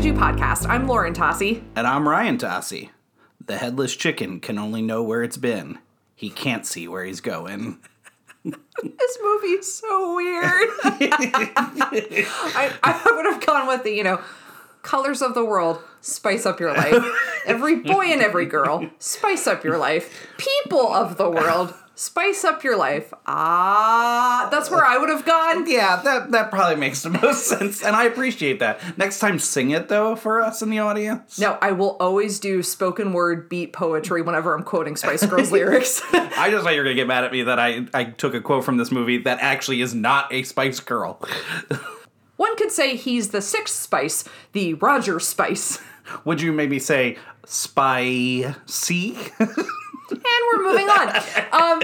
Could You podcast. I'm Lauren Tossi. And I'm Ryan Tossi. The headless chicken can only know where it's been. He can't see where he's going. This movie is so weird. I, I would have gone with the, you know, colors of the world, spice up your life. Every boy and every girl, spice up your life. People of the world, spice up your life. Ah, that's where I would have gone. Yeah, that, that probably makes the most sense. And I appreciate that. Next time, sing it, though, for us in the audience. No, I will always do spoken word beat poetry whenever I'm quoting Spice Girls lyrics. I just thought you were going to get mad at me that I, I took a quote from this movie that actually is not a Spice Girl. One could say he's the sixth Spice, the Roger Spice. Would you maybe say spicy? And we're moving on. Um,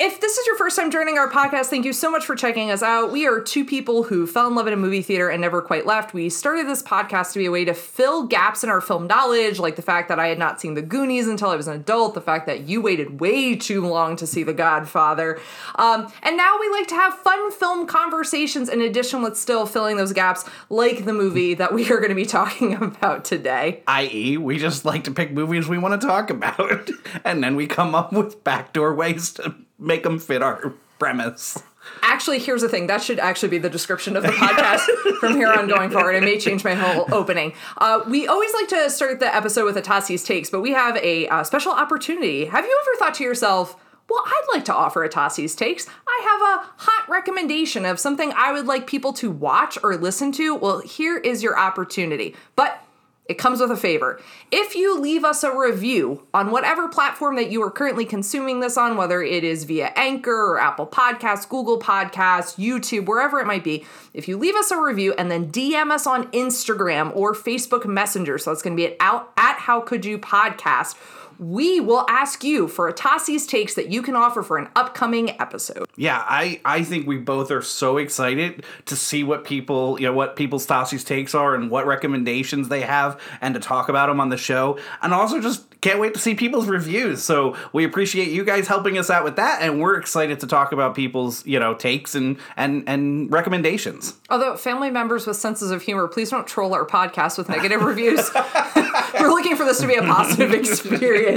if this is your first time joining our podcast, thank you so much for checking us out. We are two people who fell in love in a movie theater and never quite left. We started this podcast to be a way to fill gaps in our film knowledge, like the fact that I had not seen The Goonies until I was an adult, the fact that you waited way too long to see The Godfather. Um, and now we like to have fun film conversations in addition with still filling those gaps, like the movie that we are going to be talking about today. I.e., we just like to pick movies we want to talk about, and then we come up with backdoor ways to make them fit our premise. Actually, here's the thing. That should actually be the description of the podcast from here on going forward. I may change my whole opening. Uh, we always like to start the episode with a Tossi's takes, but we have a uh, special opportunity. Have you ever thought to yourself, well, I'd like to offer a Tossi's takes. I have a hot recommendation of something I would like people to watch or listen to. Well, here is your opportunity. But it comes with a favor. If you leave us a review on whatever platform that you are currently consuming this on, whether it is via Anchor or Apple Podcasts, Google Podcasts, YouTube, wherever it might be, if you leave us a review and then DM us on Instagram or Facebook Messenger, so it's going to be at, at How Could You Podcast, we will ask you for a Tossi's takes that you can offer for an upcoming episode. Yeah, I I think we both are so excited to see what people, you know, what people's Tossi's takes are and what recommendations they have and to talk about them on the show. And also just can't wait to see people's reviews. So we appreciate you guys helping us out with that and we're excited to talk about people's, you know, takes and and and recommendations. Although family members with senses of humor, please don't troll our podcast with negative reviews. we're looking for this to be a positive experience.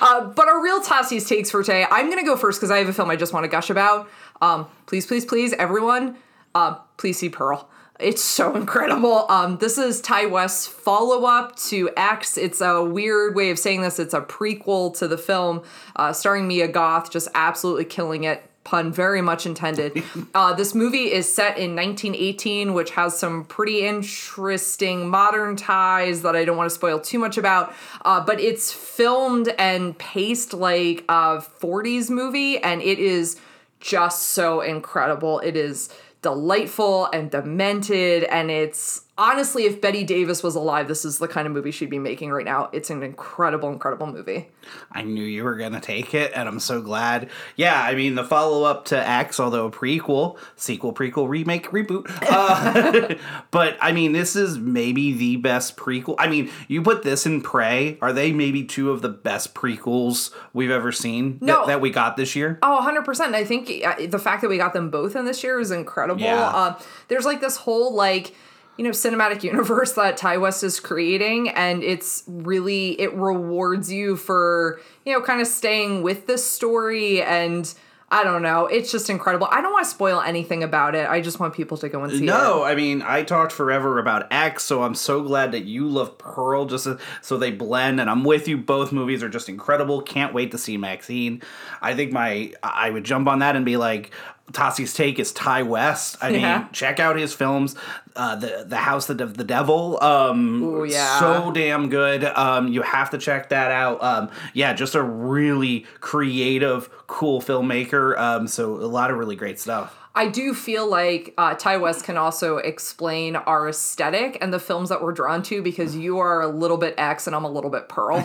Uh, but our real Tossi's takes for today, I'm going to go first because I have a film I just want to gush about. Um, please, please, please, everyone, uh, please see Pearl. It's so incredible. Um, this is Ti West's follow up to X. It's a weird way of saying this. It's a prequel to the film, uh, starring Mia Goth, just absolutely killing it pun very much intended. Uh, this movie is set in 1918, which has some pretty interesting modern ties that I don't want to spoil too much about. Uh, but it's filmed and paced like a 40s movie, and it is just so incredible. It is delightful and demented, and it's honestly, if Bette Davis was alive, this is the kind of movie she'd be making right now. It's an incredible, incredible movie. I knew you were gonna take it, and I'm so glad. Yeah, I mean the follow up to X, although a prequel, sequel, prequel, remake, reboot. Uh, but I mean, this is maybe the best prequel. I mean, you put this in Prey. Are they maybe two of the best prequels we've ever seen No. that, that we got this year? Oh, 100%. I think uh, the fact that we got them both in this year is incredible. Yeah. Uh, there's like this whole, like, you know, cinematic universe that Ti West is creating, and it's really, it rewards you for, you know, kind of staying with this story and. I don't know. It's just incredible. I don't want to spoil anything about it. I just want people to go and see it. No, I mean, I talked forever about X, so I'm so glad that you love Pearl just so they blend, and I'm with you. Both movies are just incredible. Can't wait to see Maxine. I think my I would jump on that and be like, Tossi's take is Ti West. I Yeah. mean, check out his films. Uh, the the House of the Devil. Um, Ooh, yeah. so damn good. Um, you have to check that out. Um, yeah, just a really creative, cool filmmaker. Um, so a lot of really great stuff. I do feel like uh, Ti West can also explain our aesthetic and the films that we're drawn to because you are a little bit X and I'm a little bit Pearl.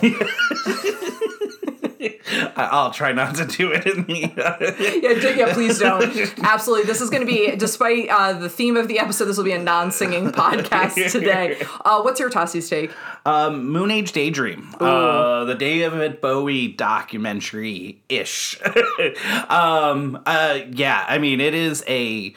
I'll try not to do it in the. yeah, yeah, please don't. Absolutely. This is going to be, despite uh, the theme of the episode, this will be a non singing podcast today. Uh, what's your Tossi's take? Um, Moon Age Daydream, uh, the David Bowie documentary ish. um, uh, yeah, I mean, it is a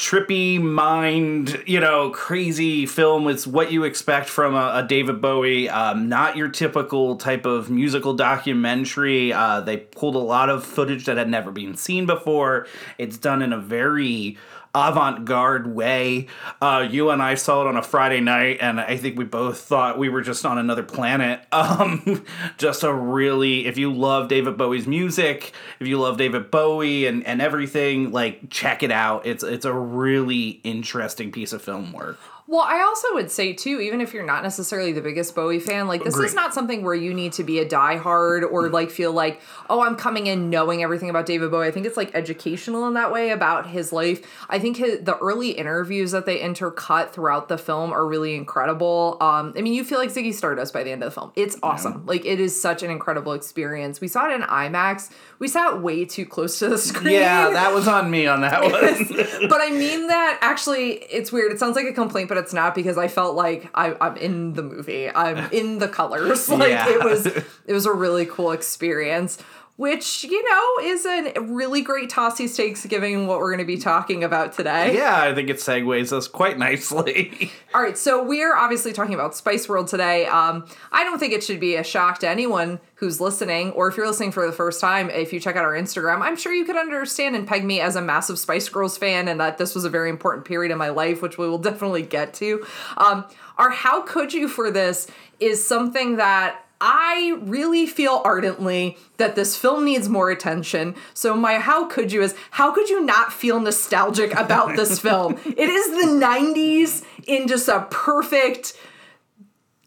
trippy mind, you know, crazy film. It's what you expect from a, a David Bowie. Um, not your typical type of musical documentary. Uh, they pulled a lot of footage that had never been seen before. It's done in a very avant-garde way. Uh, you and I saw it on a Friday night, and I think we both thought we were just on another planet. Um, just a really, if you love David Bowie's music, if you love David Bowie and, and everything, like check it out. It's it's a really interesting piece of film work. Well, I also would say too, even if you're not necessarily the biggest Bowie fan, like this Agreed. is not something where you need to be a diehard or like feel like, oh, I'm coming in knowing everything about David Bowie. I think it's like educational in that way about his life. I think his, the early interviews that they intercut throughout the film are really incredible. Um, I mean, you feel like Ziggy Stardust by the end of the film. It's awesome. Like it is such an incredible experience. We saw it in IMAX. We sat way too close to the screen. Yeah, that was on me on that one. but I mean that actually, it's weird. It sounds like a complaint, but it's not because I felt like I, I'm in the movie. I'm in the colors. Like Yeah. it was, it was a really cool experience. Which you know is a really great Tossi's takes given what we're going to be talking about today. yeah, I think it segues us quite nicely. All right, so we're obviously talking about Spice World today. Um, I don't think it should be a shock to anyone who's listening, or if you're listening for the first time, if you check out our Instagram, I'm sure you could understand and peg me as a massive Spice Girls fan, and that this was a very important period in my life, which we will definitely get to. Um, our how could you for this is something that I really feel ardently that this film needs more attention. So my how could you is how could you not feel nostalgic about this film? It is the 90s in just a perfect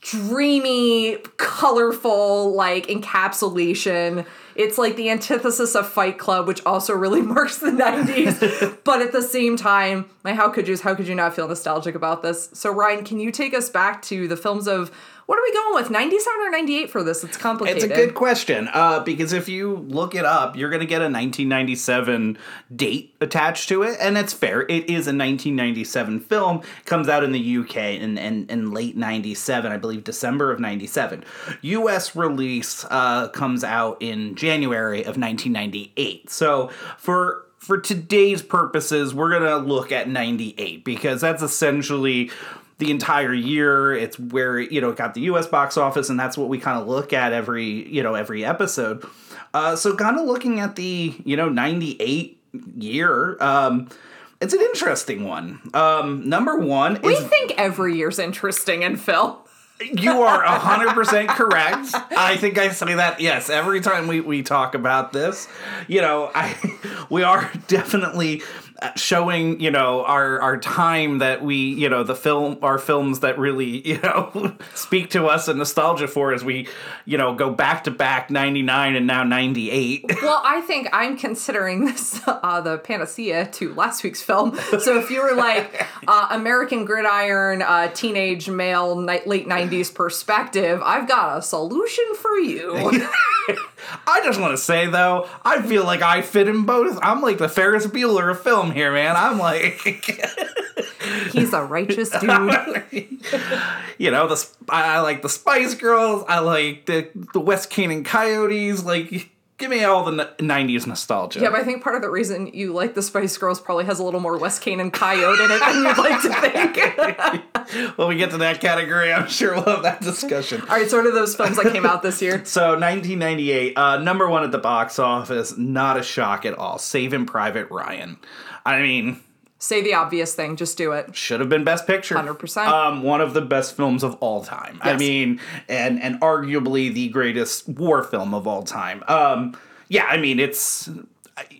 dreamy, colorful like encapsulation. It's like the antithesis of Fight Club, which also really marks the 90s. but at the same time, my how could you is how could you not feel nostalgic about this? So Ryan, can you take us back to the films of what are we going with? 97 or 98 for this? It's complicated. It's a good question uh, because if you look it up, you're going to get a 1997 date attached to it, and it's fair. It is a 1997 film. Comes out in the UK in, in, in late 97, I believe December of 97. US release uh, comes out in January of 1998. So for for today's purposes, we're gonna look at 98 because that's essentially the entire year. It's where you know it got the U.S. box office, and that's what we kind of look at every you know every episode. Uh, so kind of looking at the you know '98 year. Um, it's an interesting one. Um, number one we is think every year's interesting in film. you are 100% correct. I think I say that, yes, every time we, we talk about this. You know, I we are definitely showing, you know, our, our time that we, you know, the film, our films that really, you know, speak to us and nostalgia for as we, you know, go back to back 99 and now 98. Well, I think I'm considering this uh, the panacea to last week's film. So if you were like uh, American Gridiron, uh, teenage male, late '90s perspective, I've got a solution for you. I just want to say though, I feel like I fit in both. I'm like the Ferris Bueller of film here, man. I'm like, He's a righteous dude. you know, the I like the Spice Girls. I like the the West Canaan Coyotes. Like, give me all the '90s nostalgia. Yeah, but I think part of the reason you like the Spice Girls probably has a little more West Canaan coyote in it than you'd like to think. when we get to that category, I'm sure we'll have that discussion. All right, so what are those films that came out this year? So 1998, uh, number one at the box office. Not a shock at all. Saving Private Ryan. I mean, Say the obvious thing, just do it. should have been Best Picture. 100%. Um, one of the best films of all time. I mean, and and arguably the greatest war film of all time. Um, yeah, I mean, it's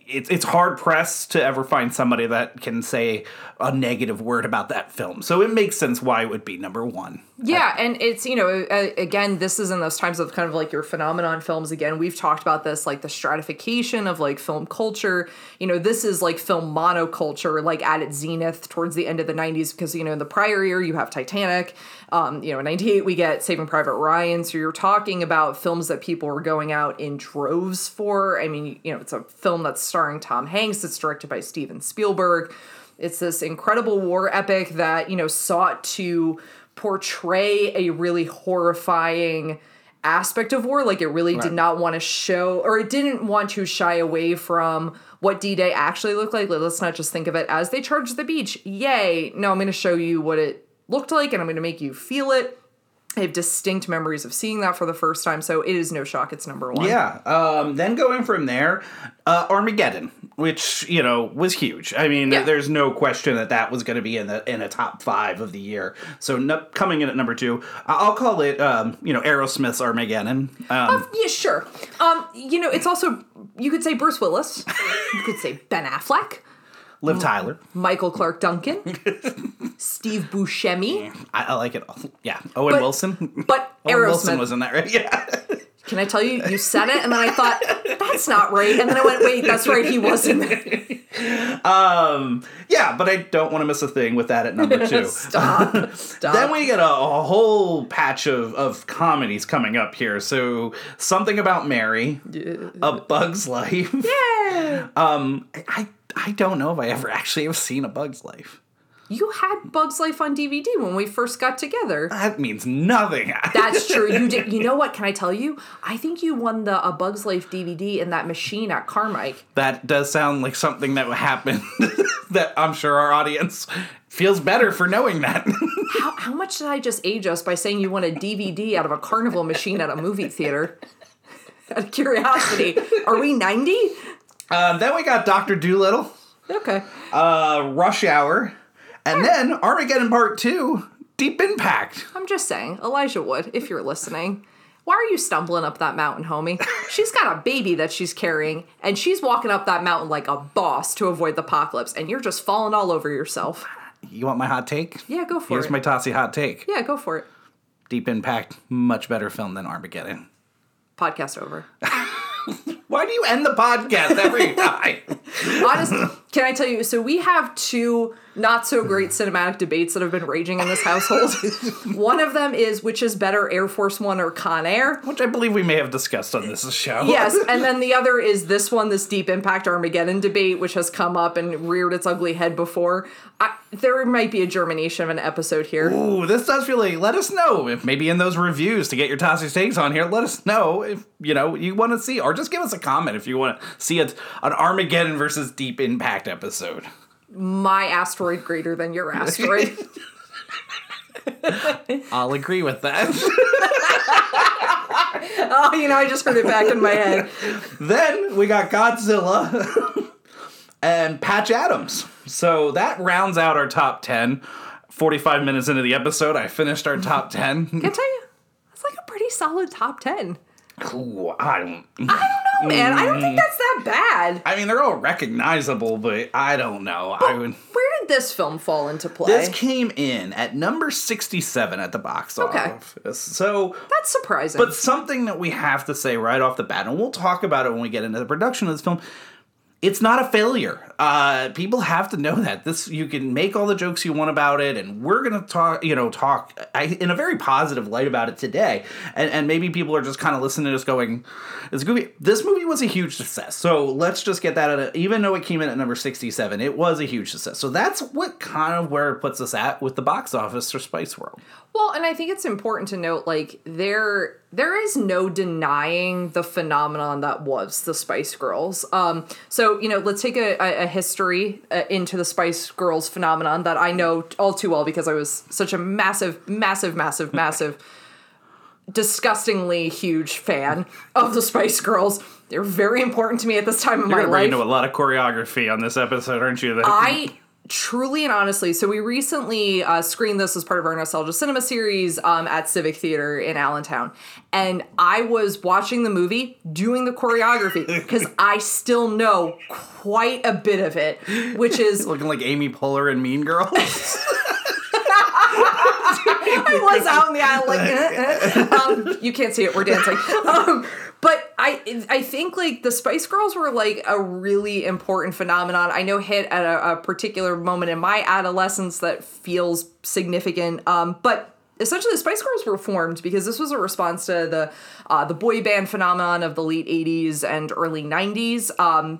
it's it's hard pressed to ever find somebody that can say a negative word about that film. So it makes sense why it would be number one. Yeah, and it's you know again this is in those times of kind of like your phenomenon films again. We've talked about this like the stratification of like film culture. You know, this is like film monoculture like at its zenith towards the end of the 90s because you know in the prior year you have Titanic. Um, you know, in 98 we get Saving Private Ryan. So you're talking about films that people were going out in droves for. I mean, you know, it's a film that's starring Tom Hanks. It's directed by Steven Spielberg. It's this incredible war epic that, you know, sought to portray a really horrifying aspect of war. Like it really did not want to show, or it didn't want to shy away from what D Day actually looked like. Like, Let's not just think of it as they charged the beach. Yay! No, I'm going to show you what it looked like, and I'm going to make you feel it. I have distinct memories of seeing that for the first time, so it is no shock. It's number one. Yeah. Um, then going from there, uh, Armageddon, which you know was huge. I mean, Yeah. there's no question that that was going to be in the in a top five of the year. So no, coming in at number two, I'll call it um, you know Aerosmith's Armageddon. Um, Yeah, sure. Um, you know, it's also you could say Bruce Willis, you could say Ben Affleck, Liv Tyler, Michael Clarke Duncan, Steve Buscemi, I, I like it. all. Yeah, Owen But- Wilson. but Owen Wilson Aerosmith. was in that, right? Yeah. Can I tell you? You said it, and then I thought that's not right, and then I went, "Wait, that's right. He was in there." um, yeah, but I don't want to miss a thing with that at number two. Stop. Stop. Then we get a, a whole patch of, of comedies coming up here. So something about Mary, A Bug's Life. yeah. Um, I I don't know if I ever actually have seen A Bug's Life. You had Bugs Life on DVD when we first got together. That means nothing. That's true. You did. You know what? Can I tell you? I think you won the A Bug's Life DVD in that machine at Carmike. that does sound like something that happened. that I'm sure our audience feels better for knowing that. How, how much did I just age us by saying you won a DVD out of a carnival machine at a movie theater? Out of curiosity, are we 90? uh, then we got Doctor Dolittle, Okay. uh, Rush Hour, and then Armageddon Part Two, Deep Impact. I'm just saying, Elijah Wood, if you're listening, why are you stumbling up that mountain, homie? She's got a baby that she's carrying, and she's walking up that mountain like a boss to avoid the apocalypse, and you're just falling all over yourself. You want my hot take? Yeah, go for it. Here's it. my Tossie hot take. yeah, go for it. Deep Impact, much better film than Armageddon. Podcast over. Why do you end the podcast every time? Honest, can I tell you? So we have two not so great cinematic debates that have been raging in this household. One of them is which is better, Air Force One or Con Air? Which I believe we may have discussed on this show. Yes, and then the other is this one, this Deep Impact Armageddon debate, which has come up and reared its ugly head before. I, there might be a germination of an episode here. Ooh, this does like. Let us know if maybe in those reviews to get your Tossie's takes on here. Let us know if you know you want to see, or just give us a comment if you want to see a, an Armageddon versus Deep Impact episode. My asteroid greater than your asteroid. I'll agree with that. oh, you know, I just heard it back in my head. then we got Godzilla and Patch Adams. So that rounds out our top ten. Forty-five minutes into the episode, I finished our top ten. I tell you, it's like a pretty solid top 10. Ooh, I don't. I don't know, man. I don't think that's that bad. I mean, they're all recognizable, but I don't know. I would. Where did this film fall into play? This came in at number 67 at the box Okay. office. So, That's surprising. but something that we have to say right off the bat, and we'll talk about it when we get into the production of this film. It's not a failure. Uh, people have to know that this you can make all the jokes you want about it, and we're gonna talk, you know, talk I, in a very positive light about it today. And, and maybe people are just kind of listening to us going, "It's a movie." This movie was a huge success. So let's just get that. At a, even though it came in at number sixty-seven, it was a huge success. So that's what kind of where it puts us at with the box office for Spice World. Well, and I think it's important to note like there there is no denying the phenomenon that was the Spice Girls. Um so, you know, let's take a, a, history uh, into the Spice Girls phenomenon that I know all too well because I was such a massive massive massive massive disgustingly huge fan of the Spice Girls. They're very important to me at this time in my life. You're life. into a lot of choreography on this episode, aren't you? I truly and honestly, so we recently uh, screened this as part of our nostalgia cinema series um, at Civic Theater in Allentown, and I was watching the movie, doing the choreography because I still know quite a bit of it, which is looking like Amy Poehler and Mean Girls. I was out in the aisle like, eh, eh. Um, you can't see it, we're dancing. Um, but I, I think like the Spice Girls were like a really important phenomenon. I know hit at a, a particular moment in my adolescence that feels significant. Um, but essentially, the Spice Girls were formed because this was a response to the uh, the boy band phenomenon of the late '80s and early '90s. Um,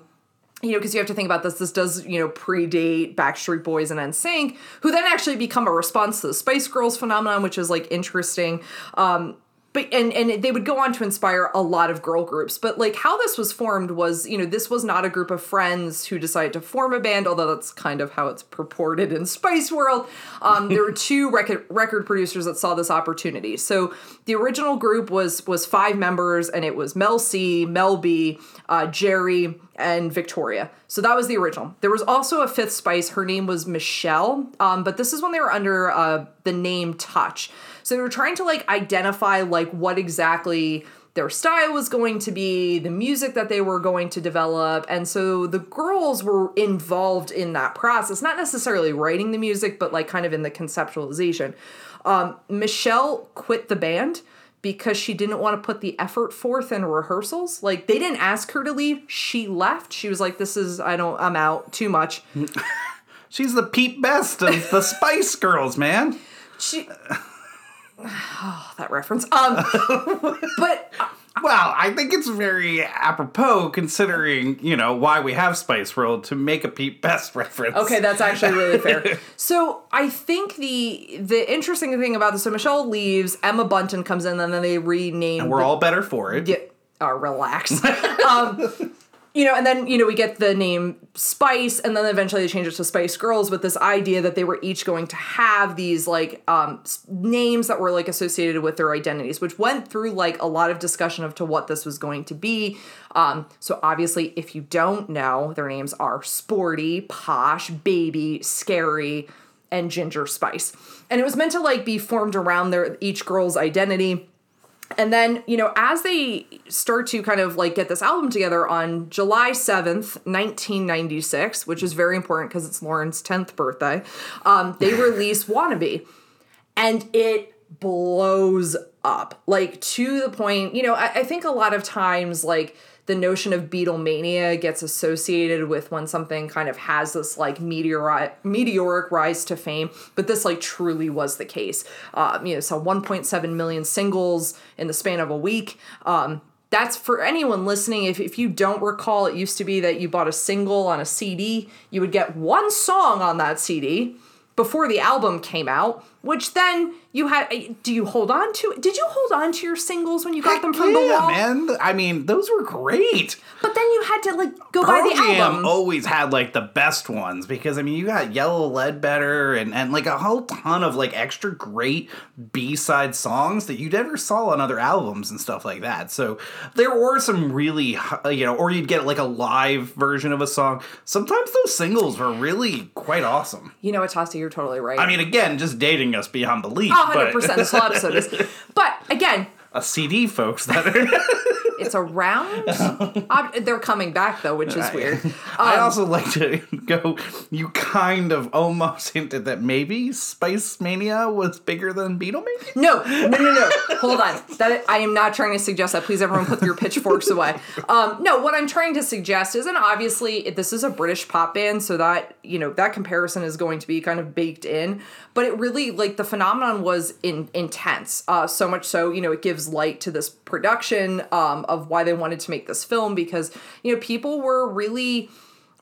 you know, because you have to think about this. This does, you know, predate Backstreet Boys and NSYNC, who then actually become a response to the Spice Girls phenomenon, which is like interesting. Um, but and and they would go on to inspire a lot of girl groups. But like how this was formed was you know this was not a group of friends who decided to form a band although that's kind of how it's purported in spice world. Um, there were two record record producers that saw this opportunity. So the original group was was five members and it was mel c mel b uh, geri and victoria. So that was the original. There was also a fifth spice. Her name was michelle. Um, but this is when they were under uh, the name touch so they were trying to like identify like what exactly their style was going to be, the music that they were going to develop. And so the girls were involved in that process, not necessarily writing the music, but like kind of in the conceptualization. Um, Michelle quit the band because she didn't want to put the effort forth in rehearsals. Like they didn't ask her to leave, she left. She was like, This is, I don't, I'm out too much. She's the Pete Best of the Spice Girls, man. She. Oh, that reference. Um, but Well, I think it's very apropos considering, you know, why we have Spice World to make a Pete Best reference. Okay, that's actually really fair. So I think the the interesting thing about this, so Michelle leaves, Emma Bunton comes in, and then they rename. And we're all better for it. Yeah. uh, relax. um, you know, and then you know we get the name Spice, and then eventually they change it to Spice Girls with this idea that they were each going to have these like um, names that were like associated with their identities, which went through like a lot of discussion of to what this was going to be. Um, so obviously, if you don't know, their names are Sporty, Posh, Baby, Scary, and Ginger Spice, and it was meant to like be formed around their each girl's identity. And then, you know, as they start to kind of like get this album together on July 7th, 1996, which is very important because it's Lauren's 10th birthday, um, they release Wannabe. And it blows up. Like to the point, you know, I, I think a lot of times, like, the notion of Beatlemania gets associated with when something kind of has this like meteoric meteoric rise to fame, but this like truly was the case. Um, you know, so 1.7 million singles in the span of a week. Um, that's for anyone listening. If, if you don't recall, it used to be that you bought a single on a CD, you would get one song on that CD before the album came out, which then you had. Do you hold on to? Did you hold on to your singles when you got them from the yeah, wall? man. I mean, those were great. But then you had to like go buy Pearl the Jam album. always had like the best ones because I mean you got Yellow Ledbetter and and like a whole ton of like extra great B side songs that you never saw on other albums and stuff like that. So there were some really uh, you know, or you'd get like a live version of a song. Sometimes those singles were really quite awesome. You know what, you're totally right. I mean, again, just dating us beyond belief. Oh, 100% but this whole episode is. But again, a CD, folks. That are, it's a round. ob- they're coming back though, which is weird. I Um, also like to go. You kind of almost hinted that maybe Spice Mania was bigger than Beatlemania. No, no, no, no. Hold on. That I am not trying to suggest that. Please, everyone, put your pitchforks away. Um, no, what I'm trying to suggest is, and obviously this is a British pop band, so that you know that comparison is going to be kind of baked in. But it really, like, the phenomenon was in intense. Uh, so much so, you know, it gives light to this production um, of why they wanted to make this film because you know people were really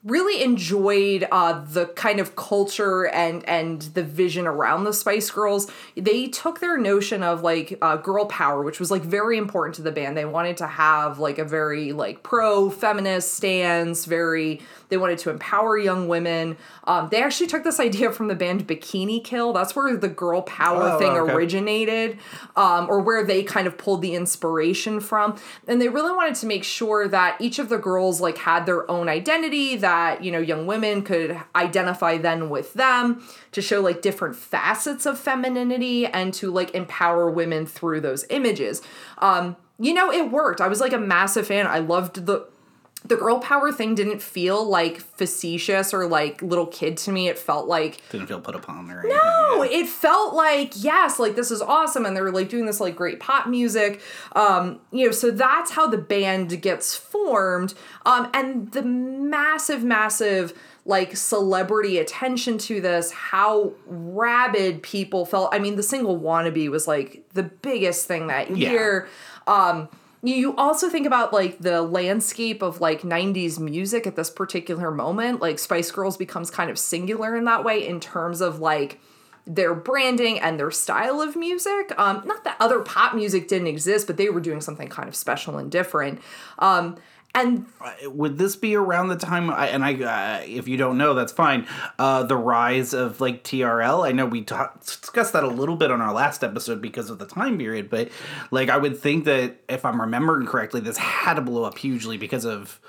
really enjoyed uh, the kind of culture and and the vision around the Spice Girls. They took their notion of like uh, girl power, which was like very important to the band. They wanted to have like a very like pro feminist stance. Very they wanted to empower young women. Um, they actually took this idea from the band Bikini Kill. That's where the girl power Oh, thing okay. originated, um, or where they kind of pulled the inspiration from. And they really wanted to make sure that each of the girls like had their own identity that you know young women could identify then with them to show like different facets of femininity and to like empower women through those images. Um, you know, it worked. I was like a massive fan. I loved the the girl power thing didn't feel like facetious or like little kid to me. It felt like Didn't feel put upon or no, anything. it felt like yes, like this is awesome, and they were like doing this like great pop music. Um, you know, so that's how the band gets formed. Um, and the massive, massive like celebrity attention to this, how rabid people felt. I mean, the single "Wannabe" was like the biggest thing that Yeah. year. Um, you also think about like the landscape of like 90s music at this particular moment like spice girls becomes kind of singular in that way in terms of like their branding and their style of music. Um, not that other pop music didn't exist, but they were doing something kind of special and different. Um, and would this be around the time I, and i uh, if you don't know that's fine uh, the rise of like trl i know we ta- discussed that a little bit on our last episode because of the time period but like i would think that if i'm remembering correctly this had to blow up hugely because of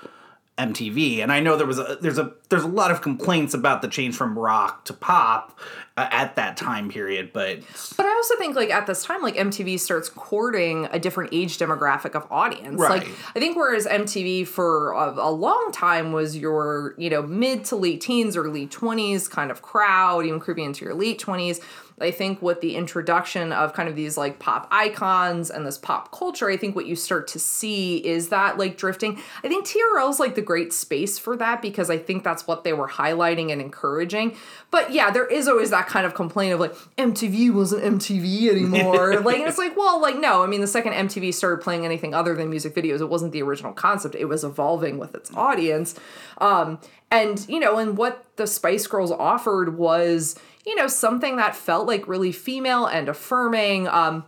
MTV, and I know there was a there's a there's a lot of complaints about the change from rock to pop uh, at that time period, but but I also think like at this time, like MTV starts courting a different age demographic of audience. Right. Like I think whereas MTV for a, a long time was your you know mid to late teens, early twenties kind of crowd, even creeping into your late twenties I think with the introduction of kind of these like pop icons and this pop culture, I think what you start to see is that like drifting. I think TRL is like the great space for that because I think that's what they were highlighting and encouraging. But yeah, there is always that kind of complaint of like MTV wasn't MTV anymore. like and it's like, well, like no, I mean the second MTV started playing anything other than music videos, it wasn't the original concept. It was evolving with its audience. Um and you know, and what the Spice Girls offered was you know, something that felt like really female and affirming. Um,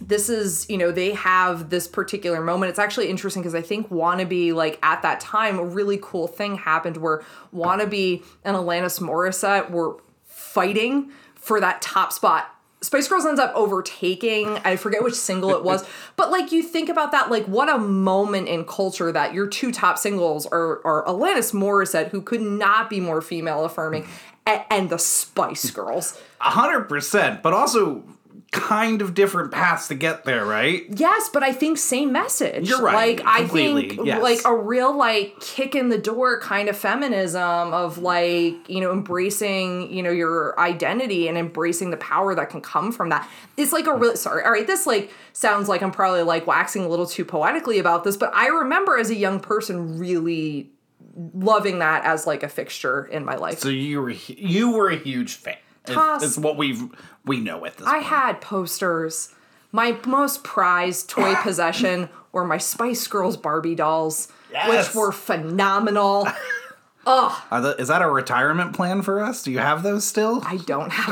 this is, you know, they have this particular moment. It's actually interesting because I think Wannabe, like at that time, a really cool thing happened where Wannabe and Alanis Morissette were fighting for that top spot Spice Girls ends up overtaking, I forget which single it was, but like you think about that, like what a moment in culture that your two top singles are, are Alanis Morissette, who could not be more female affirming, and, and the Spice Girls. A hundred percent, but also kind of different paths to get there, right? Yes, but I think same message. You're right. Like I think yes. like a real like kick in the door kind of feminism of like, you know, embracing, you know, your identity and embracing the power that can come from that. It's like a real sorry. All right, this like sounds like I'm probably like waxing a little too poetically about this, but I remember as a young person really loving that as like a fixture in my life. So you were you were a huge fan. Toss. It's, what we we know at this. I point. had posters. My most prized toy possession were my Spice Girls Barbie dolls, Yes. which were phenomenal. Are the, is that a retirement plan for us? Do you have those still? I don't have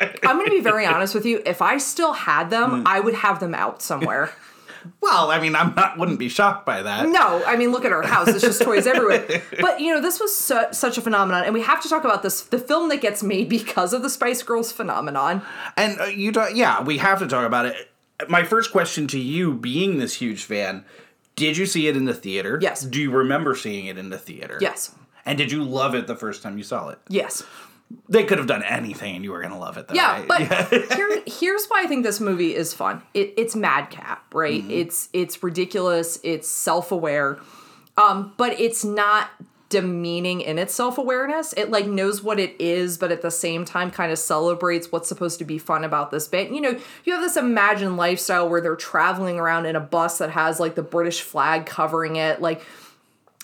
those. I'm going to be very honest with you. If I still had them, Hmm. I would have them out somewhere. Well, I mean, I'm not wouldn't be shocked by that. No, I mean, look at our house. It's just toys everywhere. But, you know, this was su- such a phenomenon. And we have to talk about this the film that gets made because of the Spice Girls phenomenon. And uh, you talk, yeah, we have to talk about it. My first question to you, being this huge fan, did you see it in the theater? Yes. Do you remember seeing it in the theater? Yes. And did you love it the first time you saw it? Yes. They could have done anything, and you were gonna love it. Though, Yeah, right? but here, here's why I think this movie is fun. It, it's madcap, right? It's it's ridiculous. It's self aware, um, but it's not demeaning in its self awareness. It like knows what it is, but at the same time, kind of celebrates what's supposed to be fun about this bit. You know, you have this imagined lifestyle where they're traveling around in a bus that has like the British flag covering it, like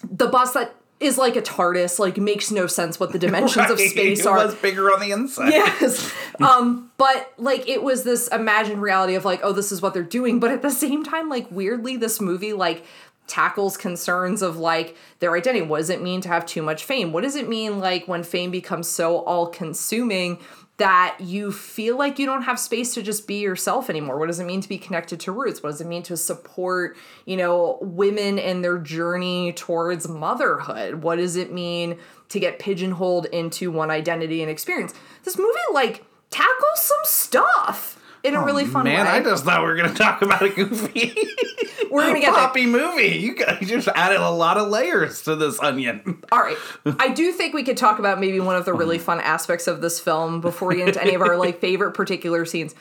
the bus that is like a TARDIS, like makes no sense what the dimensions of space are. it was bigger on the inside. yes. Um but like it was this imagined reality of like oh this is what they're doing. But at the same time like weirdly this movie like tackles concerns of like their identity. What does it mean to have too much fame? What does it mean like when fame becomes so all consuming that you feel like you don't have space to just be yourself anymore. What does it mean to be connected to roots? What does it mean to support you know women in their journey towards motherhood? What does it mean to get pigeonholed into one identity and experience? This movie like tackles some stuff in a oh, really fun Oh, Man, way I just thought we were gonna talk about a goofy, We're gonna get poppy movie. You guys just added a lot of layers to this onion. All right. I do think we could talk about maybe one of the really fun aspects of this film before we get into any of our like favorite particular scenes.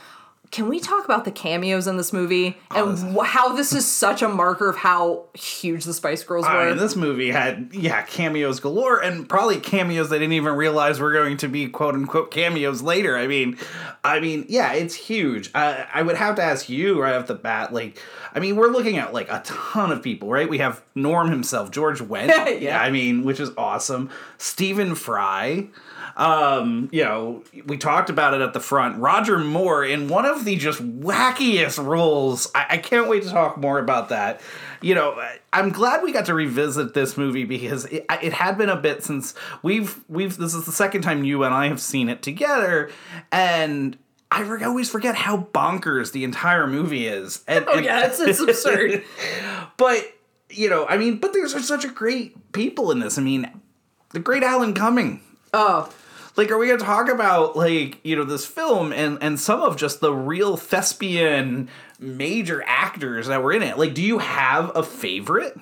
Can we talk about the cameos in this movie oh, and wh- how this is such a marker of how huge the Spice Girls I were? mean, this movie had yeah cameos galore, and probably cameos they didn't even realize were going to be quote unquote cameos later. I mean, I mean, yeah, it's huge. I, I would have to ask you right off the bat, like, I mean, we're looking at like a ton of people, right? We have Norm himself, George Wendt, Yeah. I mean, which is awesome. Stephen Fry. Um, you know, we talked about it at the front. Roger Moore in one of the just wackiest roles. I, I can't wait to talk more about that. You know, I'm glad we got to revisit this movie because it, it had been a bit since we've we've this is the second time you and I have seen it together, and I always forget how bonkers the entire movie is. And, Oh and- yeah, it's, it's absurd. but you know, I mean, but there's such a great people in this. I mean, the great Alan Cumming. Oh, Like, are we gonna talk about like you know this film and and some of just the real thespian major actors that were in it? Like, do you have a favorite?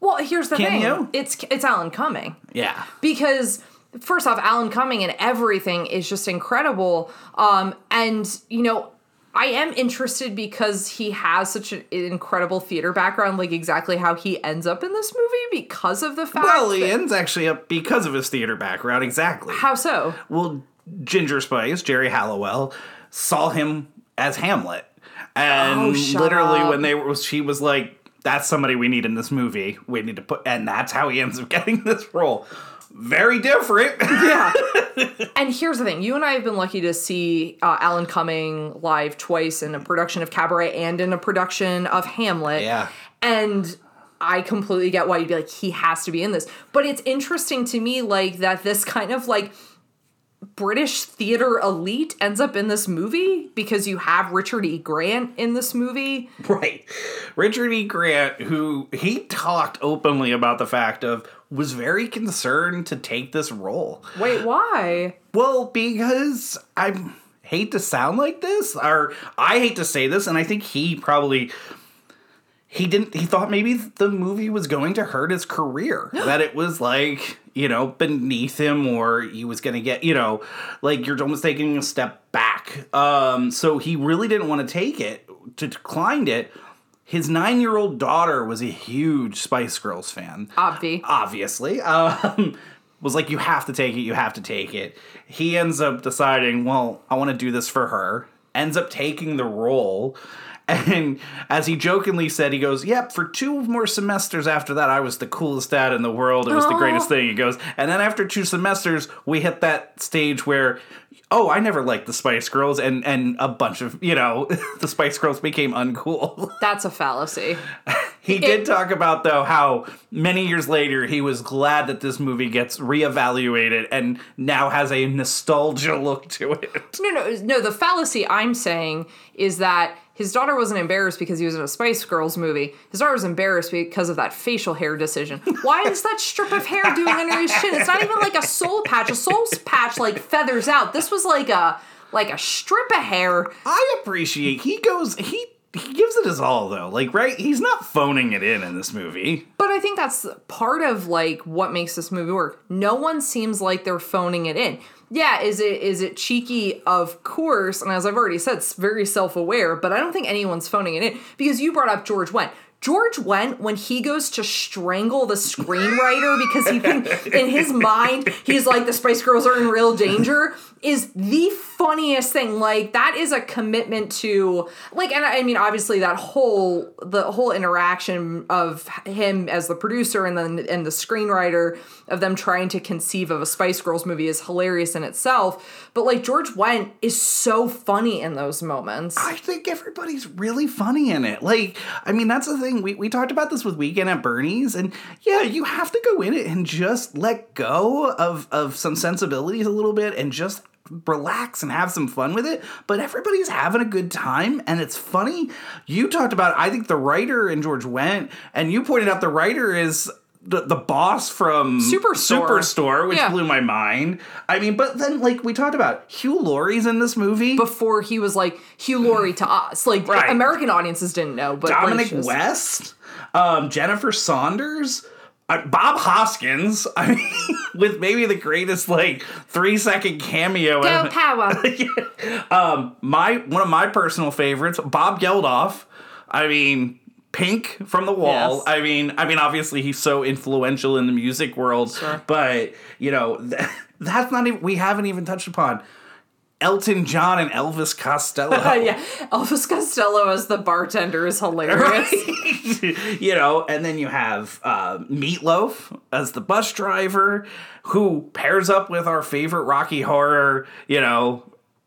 well, here's the thing. It's it's Alan Cumming. Yeah, because first off alan cumming and everything is just incredible um and you know i am interested because he has such an incredible theater background like exactly how he ends up in this movie because of the fact well, he ends actually up because of his theater background. Exactly. how so well, Ginger Spice, Geri Halliwell, saw him as Hamlet, and Oh, literally up. when they were, she was like, "That's somebody we need in this movie. We need to put," and that's how he ends up getting this role. Very different. yeah and here's the thing you and i have been lucky to see uh, alan cumming live twice in a production of cabaret and in a production of hamlet Yeah. and I completely get why you'd be like, he has to be in this. But it's interesting to me, like, that this kind of like British theater elite ends up in this movie because you have Richard E. Grant in this movie. Right. Richard E. Grant, who he talked openly about the fact of was very concerned to take this role. Wait, why? Well, because I hate to sound like this, or I hate to say this, and I think he probably he didn't he thought maybe the movie was going to hurt his career. that it was like, you know, beneath him or he was gonna get, you know, like you're almost taking a step back. Um, so he really didn't want to take it, to declined it. His nine year old daughter was a huge Spice Girls fan. Obvi. obviously. Um, was like you have to take it you have to take it. He ends up deciding well i want to do this for her. Ends up taking the role and as he jokingly said he goes yep for two more semesters after that i was the coolest dad in the world it was the greatest thing he goes and then after two semesters we hit that stage where oh i never liked the spice girls and and a bunch of you know the spice girls became uncool That's a fallacy. he did talk about though how many years later he was glad that this movie gets reevaluated and now has a nostalgia look to it. No, no, no. The fallacy I'm saying is that his daughter wasn't embarrassed because he was in a Spice Girls movie. His daughter was embarrassed because of that facial hair decision. Why is that strip of hair doing under his chin? It's not even like a soul patch. A soul patch like feathers out. This was like a like a strip of hair. I appreciate he goes he he gives it his all though. Like right, he's not phoning it in in this movie. But I think that's part of like what makes this movie work. No one seems like they're phoning it in. Yeah, is it is it cheeky? Of course, and as I've already said, it's very self-aware. But I don't think anyone's phoning it in because you brought up George Wendt. George Wendt, when he goes to strangle the screenwriter because he think in his mind he's like the Spice Girls are in real danger, is the funniest thing. Like that is a commitment to like, and I mean obviously that whole the whole interaction of him as the producer and then and the screenwriter of them trying to conceive of a Spice Girls movie is hilarious in itself. But like George Wendt is so funny in those moments. I think everybody's really funny in it. Like, I mean, that's the thing. We, we talked about this with Weekend at Bernie's, and yeah, you have to go in it and just let go of, of some sensibilities a little bit and just relax and have some fun with it. But everybody's having a good time and it's funny. You talked about, I think, the writer and George Wendt and you pointed out the writer is. The, the boss from Superstore. Superstore, which Yeah. blew my mind. I mean, but then like we talked about, Hugh Laurie's in this movie. before he was like Hugh Laurie to us. Like Right. American audiences didn't know, but Dominic British- West, um, Jennifer Saunders, uh, Bob Hoskins. I mean, with maybe the greatest like three second cameo. Go ever- power. um, my one of my personal favorites, Bob Geldof. I mean. Pink from the Wall. Yes. I mean, I mean, obviously he's so influential in the music world, Sure. but you know, th- that's not even. We haven't even touched upon Elton John and Elvis Costello. yeah, Elvis Costello as the bartender is hilarious. you know, and then you have uh, Meatloaf as the bus driver, who pairs up with our favorite Rocky Horror, you know,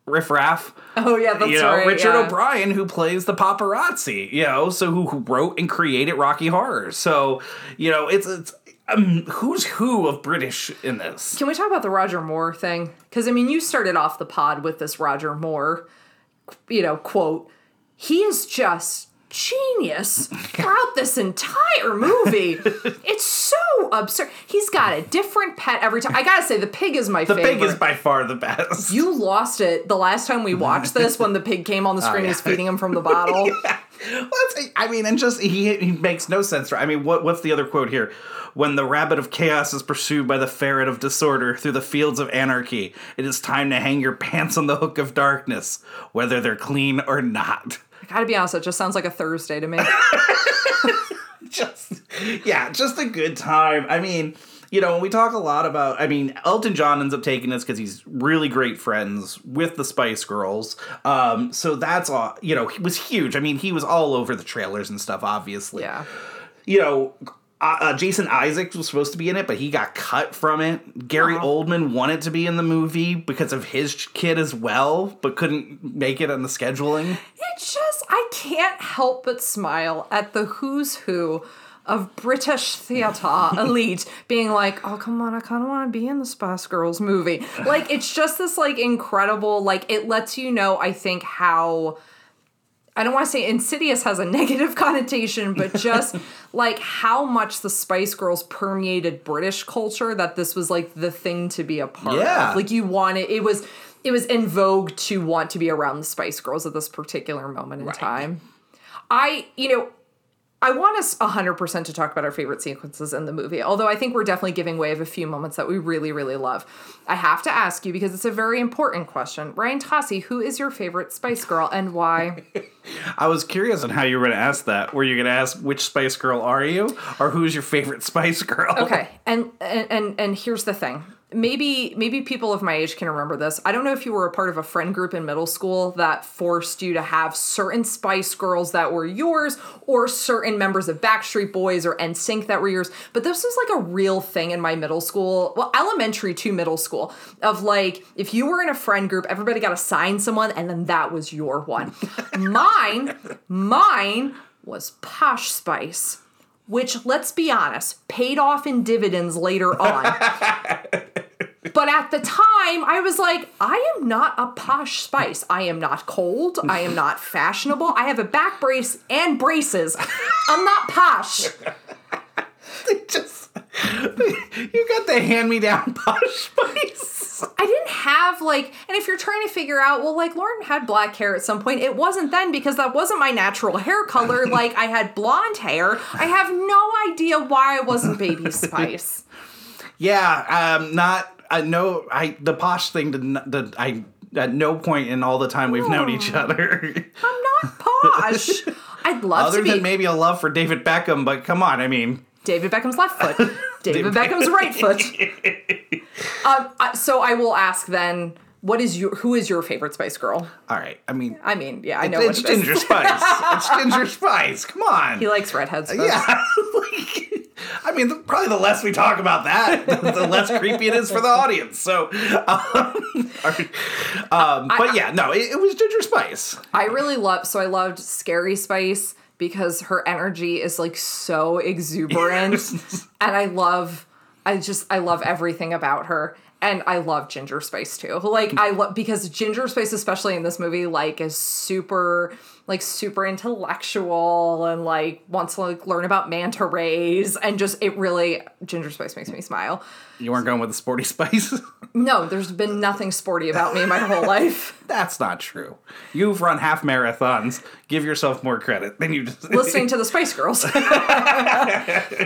Riff Raff. Oh yeah, that's you know, right. Richard yeah. O'Brien, who plays the paparazzi, you know, so who, who wrote and created Rocky Horror. So, you know, it's it's um, who's who of British in this. Can we talk about the Roger Moore thing? Because I mean, you started off the pod with this Roger Moore, you know, quote. He is just genius throughout this entire movie. it's so absurd. He's got a different pet every time. I gotta say, the pig is my The favorite. The pig is by far the best. you lost it the last time we watched this when the pig came on the oh, screen and was feeding him from the bottle. What's, I mean, and just he he makes no sense. I mean, what what's the other quote here? When the rabbit of chaos is pursued by the ferret of disorder through the fields of anarchy, it is time to hang your pants on the hook of darkness, whether they're clean or not. I gotta be honest, it just sounds like a Thursday to me. just yeah, just a good time. I mean, you know, we talk a lot about. I mean, Elton John ends up taking this because he's really great friends with the Spice Girls. Um, so that's all. You know, he was huge. I mean, he was all over the trailers and stuff. Obviously, Yeah. You know. Uh, uh, Jason Isaacs was supposed to be in it, but he got cut from it. Gary Aw. Oldman wanted to be in the movie because of his kid as well, but couldn't make it on the scheduling. It just, I can't help but smile at the who's who of British theatre elite being like, oh, come on, I kind of want to be in the Spice Girls movie. Like, it's just this, like, incredible, like, it lets you know, I think, how. I don't want to say insidious has a negative connotation, but just like how much the Spice Girls permeated British culture that this was like the thing to be a part Yeah. of. Like you wanted it was it was in vogue to want to be around the Spice Girls at this particular moment in time. I, you know, I want us 100% to talk about our favorite sequences in the movie, although I think we're definitely giving way of a few moments that we really, really love. I have to ask you because it's a very important question. Ryan Tossi, who is your favorite Spice Girl and why? I was curious on how you were going to ask that. Were you going to ask which Spice Girl are you, or who's your favorite Spice Girl? Okay, and and and, and here's the thing. Maybe maybe people of my age can remember this. I don't know if you were a part of a friend group in middle school that forced you to have certain Spice Girls that were yours, or certain members of Backstreet Boys or NSYNC that were yours. But this was like a real thing in my middle school, well, elementary to middle school, of like if you were in a friend group, everybody got assigned someone, and then that was your one. mine, mine was Posh Spice which let's be honest, paid off in dividends later on. but at the time, I was like, I am not a posh spice. I am not cold. I am not fashionable. I have a back brace and braces. I'm not posh. they just you got the hand me down posh spice. I didn't have like, and if you're trying to figure out, well, like Lauren had black hair at some point, it wasn't then because that wasn't my natural hair color. like I had blonde hair. I have no idea why I wasn't baby spice. Yeah, um, not I know I the posh thing did not, did, I at no point in all the time we've known each other. I'm not posh. I'd love Other to be than maybe a love for David Beckham, but come on, I mean, David Beckham's left foot, David Beckham's right foot. Um, I- so I will ask then, what is your who is your favorite Spice Girl? all right. I mean, I mean, yeah, I know it's what it is. Ginger Spice. it's Ginger Spice. Come on. He likes redheads. folks. Yeah. like, I mean, the, probably the less we talk about that, the less creepy it is for the audience. So, um, um, but yeah, no, it, it was Ginger Spice. I really love. So I loved Scary Spice because her energy is like so exuberant, and I love. I just I love everything about her. And I love Ginger Spice too. Like I love because Ginger Spice, especially in this movie, like is super like super intellectual and like wants to like learn about manta rays and just it really Ginger Spice makes me smile. You weren't going with the sporty spice? No, there's been nothing sporty about me my whole life. That's not true. You've run half marathons. Give yourself more credit than you just. Listening to the Spice Girls.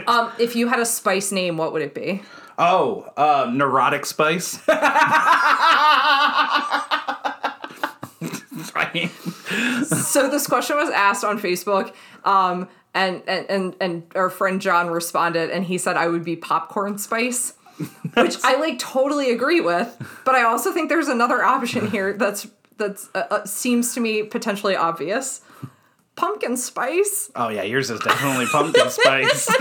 um, if you had a spice name, what would it be? Oh, uh, neurotic spice. so this question was asked on Facebook, um, and, and and and our friend John responded, and he said I would be popcorn spice, which I like totally agree with. But I also think there's another option here that's that's uh, uh, seems to me potentially obvious. Pumpkin spice. Oh yeah, yours is definitely pumpkin spice.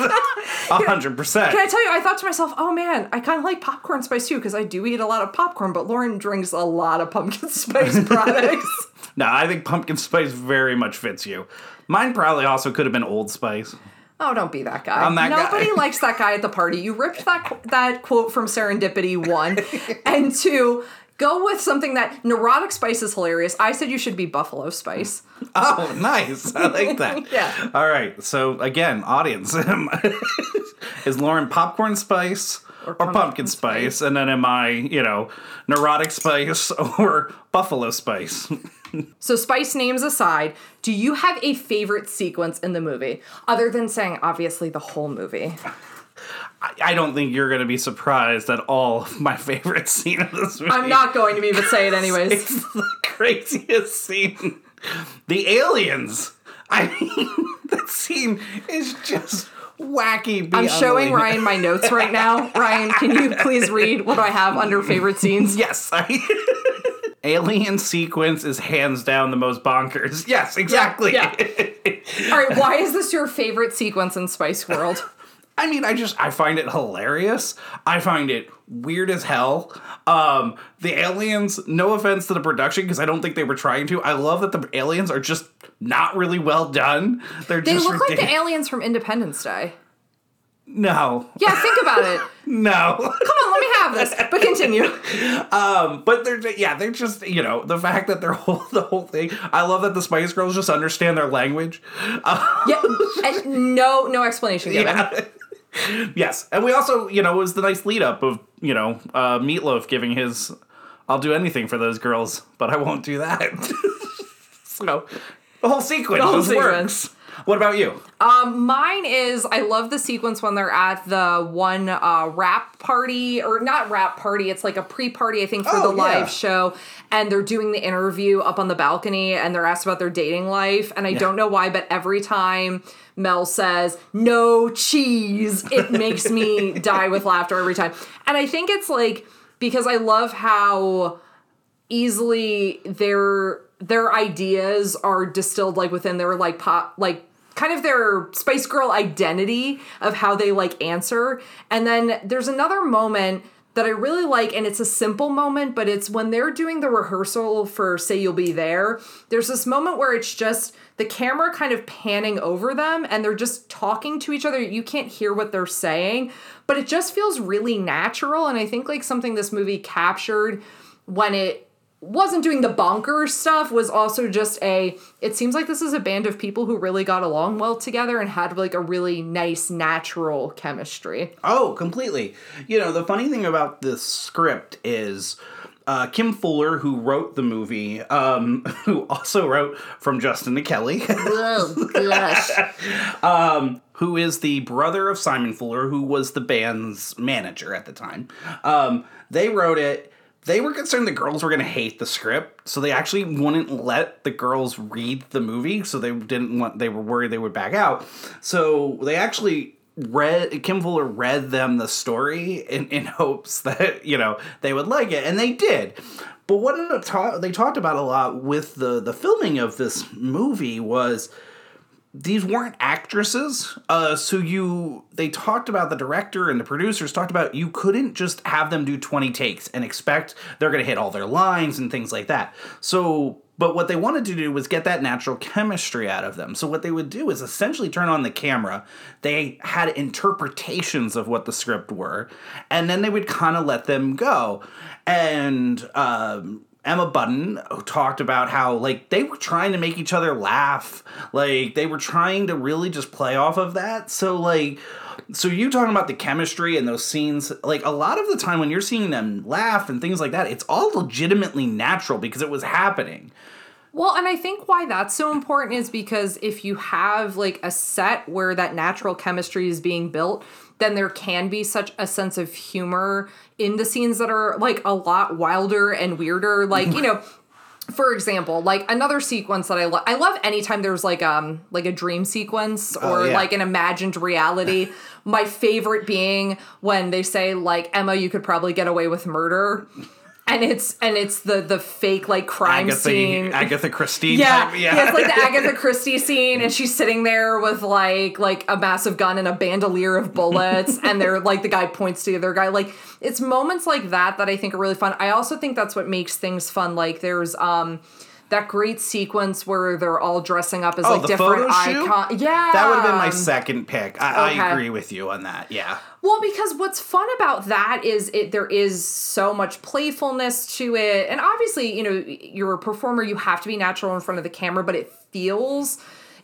Hundred percent. Can I tell you, I thought to myself, oh man, I kind of like popcorn spice too, because I do eat a lot of popcorn, but Lauren drinks a lot of pumpkin spice products. No, I think pumpkin spice very much fits you. Mine probably also could have been Old Spice. Oh, don't be that guy. I'm that guy. Nobody likes that guy at the party. You ripped that that quote from Serendipity one, and two. Go with something that neurotic spice is hilarious. I said you should be buffalo spice. Oh, nice. I like that. Yeah. All right. So again, audience, is Lauren popcorn spice or, pumpkin, pumpkin spice? And then am I, you know, neurotic spice or buffalo spice? So spice names aside, do you have a favorite sequence in the movie other than saying obviously the whole movie? I, don't think you're going to be surprised at all of my favorite scene of this movie. I'm not going to be, but say it anyways. It's the craziest scene. The aliens. I mean, that scene is just wacky. I'm showing. Ryan my notes right now. Ryan, can you please read what I have under favorite scenes? Yes. I, alien sequence is hands down the most bonkers. Yes, exactly. yeah. All right, why is this your favorite sequence in Spice World? I mean, I just I find it hilarious. I find it weird as hell. Um, the aliens, no offense to the production, because I don't think they were trying to. I love that the aliens are just not really well done. They're They look like the aliens from Independence Day. no, Yeah, think about it. no. Come on, let me have this. But continue. Um, but they're yeah, they're just you know the fact that they're whole the whole thing. I love that the Spice Girls just understand their language. Yeah, and no, no explanation given. Yeah. Yes, and we also, you know, it was the nice lead up of you know uh, Meatloaf giving his, "I'll do anything for those girls, but I won't do that." so the whole sequence The whole just sequence. works. What about you? Um, mine is I love the sequence when they're at the one uh, rap party or not rap party. It's like a pre-party, I think, for Oh, the live yeah. show, and they're doing the interview up on the balcony, and they're asked about their dating life, and I don't know why, but every time Mel says no cheese, it makes me die with laughter every time, and I think it's like because I love how easily their their ideas are distilled like within their like pop like kind of their Spice Girl identity of how they like answer. And then there's another moment that I really like, and it's a simple moment, but it's when they're doing the rehearsal for Say You'll Be There. There's this moment where it's just the camera kind of panning over them and they're just talking to each other. You can't hear what they're saying, but it just feels really natural. And I think like something this movie captured when it wasn't doing the bonkers stuff was also just a it seems like this is a band of people who really got along well together and had like a really nice natural chemistry Oh, completely. You know, the funny thing about this script is. Uh, Kim Fuller, who wrote the movie, um, who also wrote from Justin to Kelly, oh gosh who is the brother of Simon Fuller, who was the band's manager at the time. Um, they wrote it. They were concerned the girls were going to hate the script, so they actually wouldn't let the girls read the movie. So they didn't want. They were worried they would back out. So they actually read Kim Fuller read them the story in, in hopes that you know they would like it, and they did. But what ta- they talked about a lot with the the filming of this movie was these weren't actresses. Uh so you they talked about the director and the producers talked about you couldn't just have them do 20 takes and expect they're going to hit all their lines and things like that. So but what they wanted to do was get that natural chemistry out of them. So what they would do is essentially turn on the camera. They had interpretations of what the script were and then they would kind of let them go. And um Emma Bunton talked about how like they were trying to make each other laugh. Like they were trying to really just play off of that. So like so you talking about the chemistry and those scenes, like a lot of the time when you're seeing them laugh and things like that, it's all legitimately natural because it was happening. Well, and I think why that's so important is because if you have like a set where that natural chemistry is being built, then there can be such a sense of humor in the scenes that are like a lot wilder and weirder. Like, you know, for example, like another sequence that I love I love anytime there's like um like a dream sequence or Oh, yeah. like an imagined reality. My favorite being when they say like Emma, you could probably get away with murder. And it's and it's the the fake like crime Agatha, scene. Agatha Christie yeah, type. yeah, it's like the Agatha Christie scene, and she's sitting there with like like a massive gun and a bandolier of bullets, and they're like the guy points to the other guy. Like it's moments like that that I think are really fun. I also think that's what makes things fun. Like there's um that great sequence where they're all dressing up as Oh, like different icons. Yeah, That would have been my second pick. I, Okay. I agree with you on that. Yeah. Well, because what's fun about that is it there is so much playfulness to it. And obviously, you know, you're a performer, you have to be natural in front of the camera, but it feels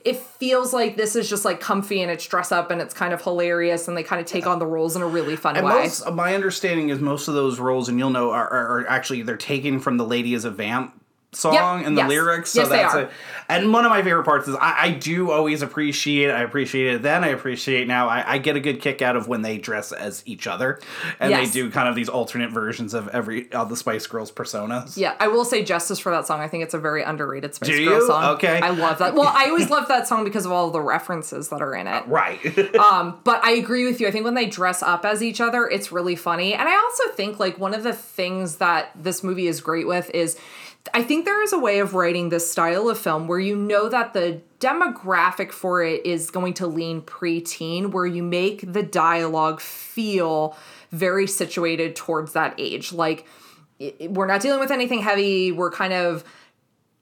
it feels like this is just like comfy and it's dress up and it's kind of hilarious and they kind of take on the roles in a really fun And way. most, my understanding is most of those roles, and you'll know, are, are, are actually they're taken from the "Lady is a Vamp" song Yep, and the yes. lyrics. So Yes, that's it. And one of my favorite parts is I, I do always appreciate. I appreciate it then. I appreciate now. I, I get a good kick out of when they dress as each other, and Yes. they do kind of these alternate versions of every of the Spice Girls personas. Yeah, I will say justice for that song. I think it's a very underrated Spice Girls song. Okay. I love that. Well, I always love that song because of all the references that are in it. Right. Um, but I agree with you. I think when they dress up as each other, it's really funny. And I also think like one of the things that this movie is great with is I think there is a way of writing this style of film where you know that the demographic for it is going to lean preteen, where you make the dialogue feel very situated towards that age. Like we're not dealing with anything heavy. We're kind of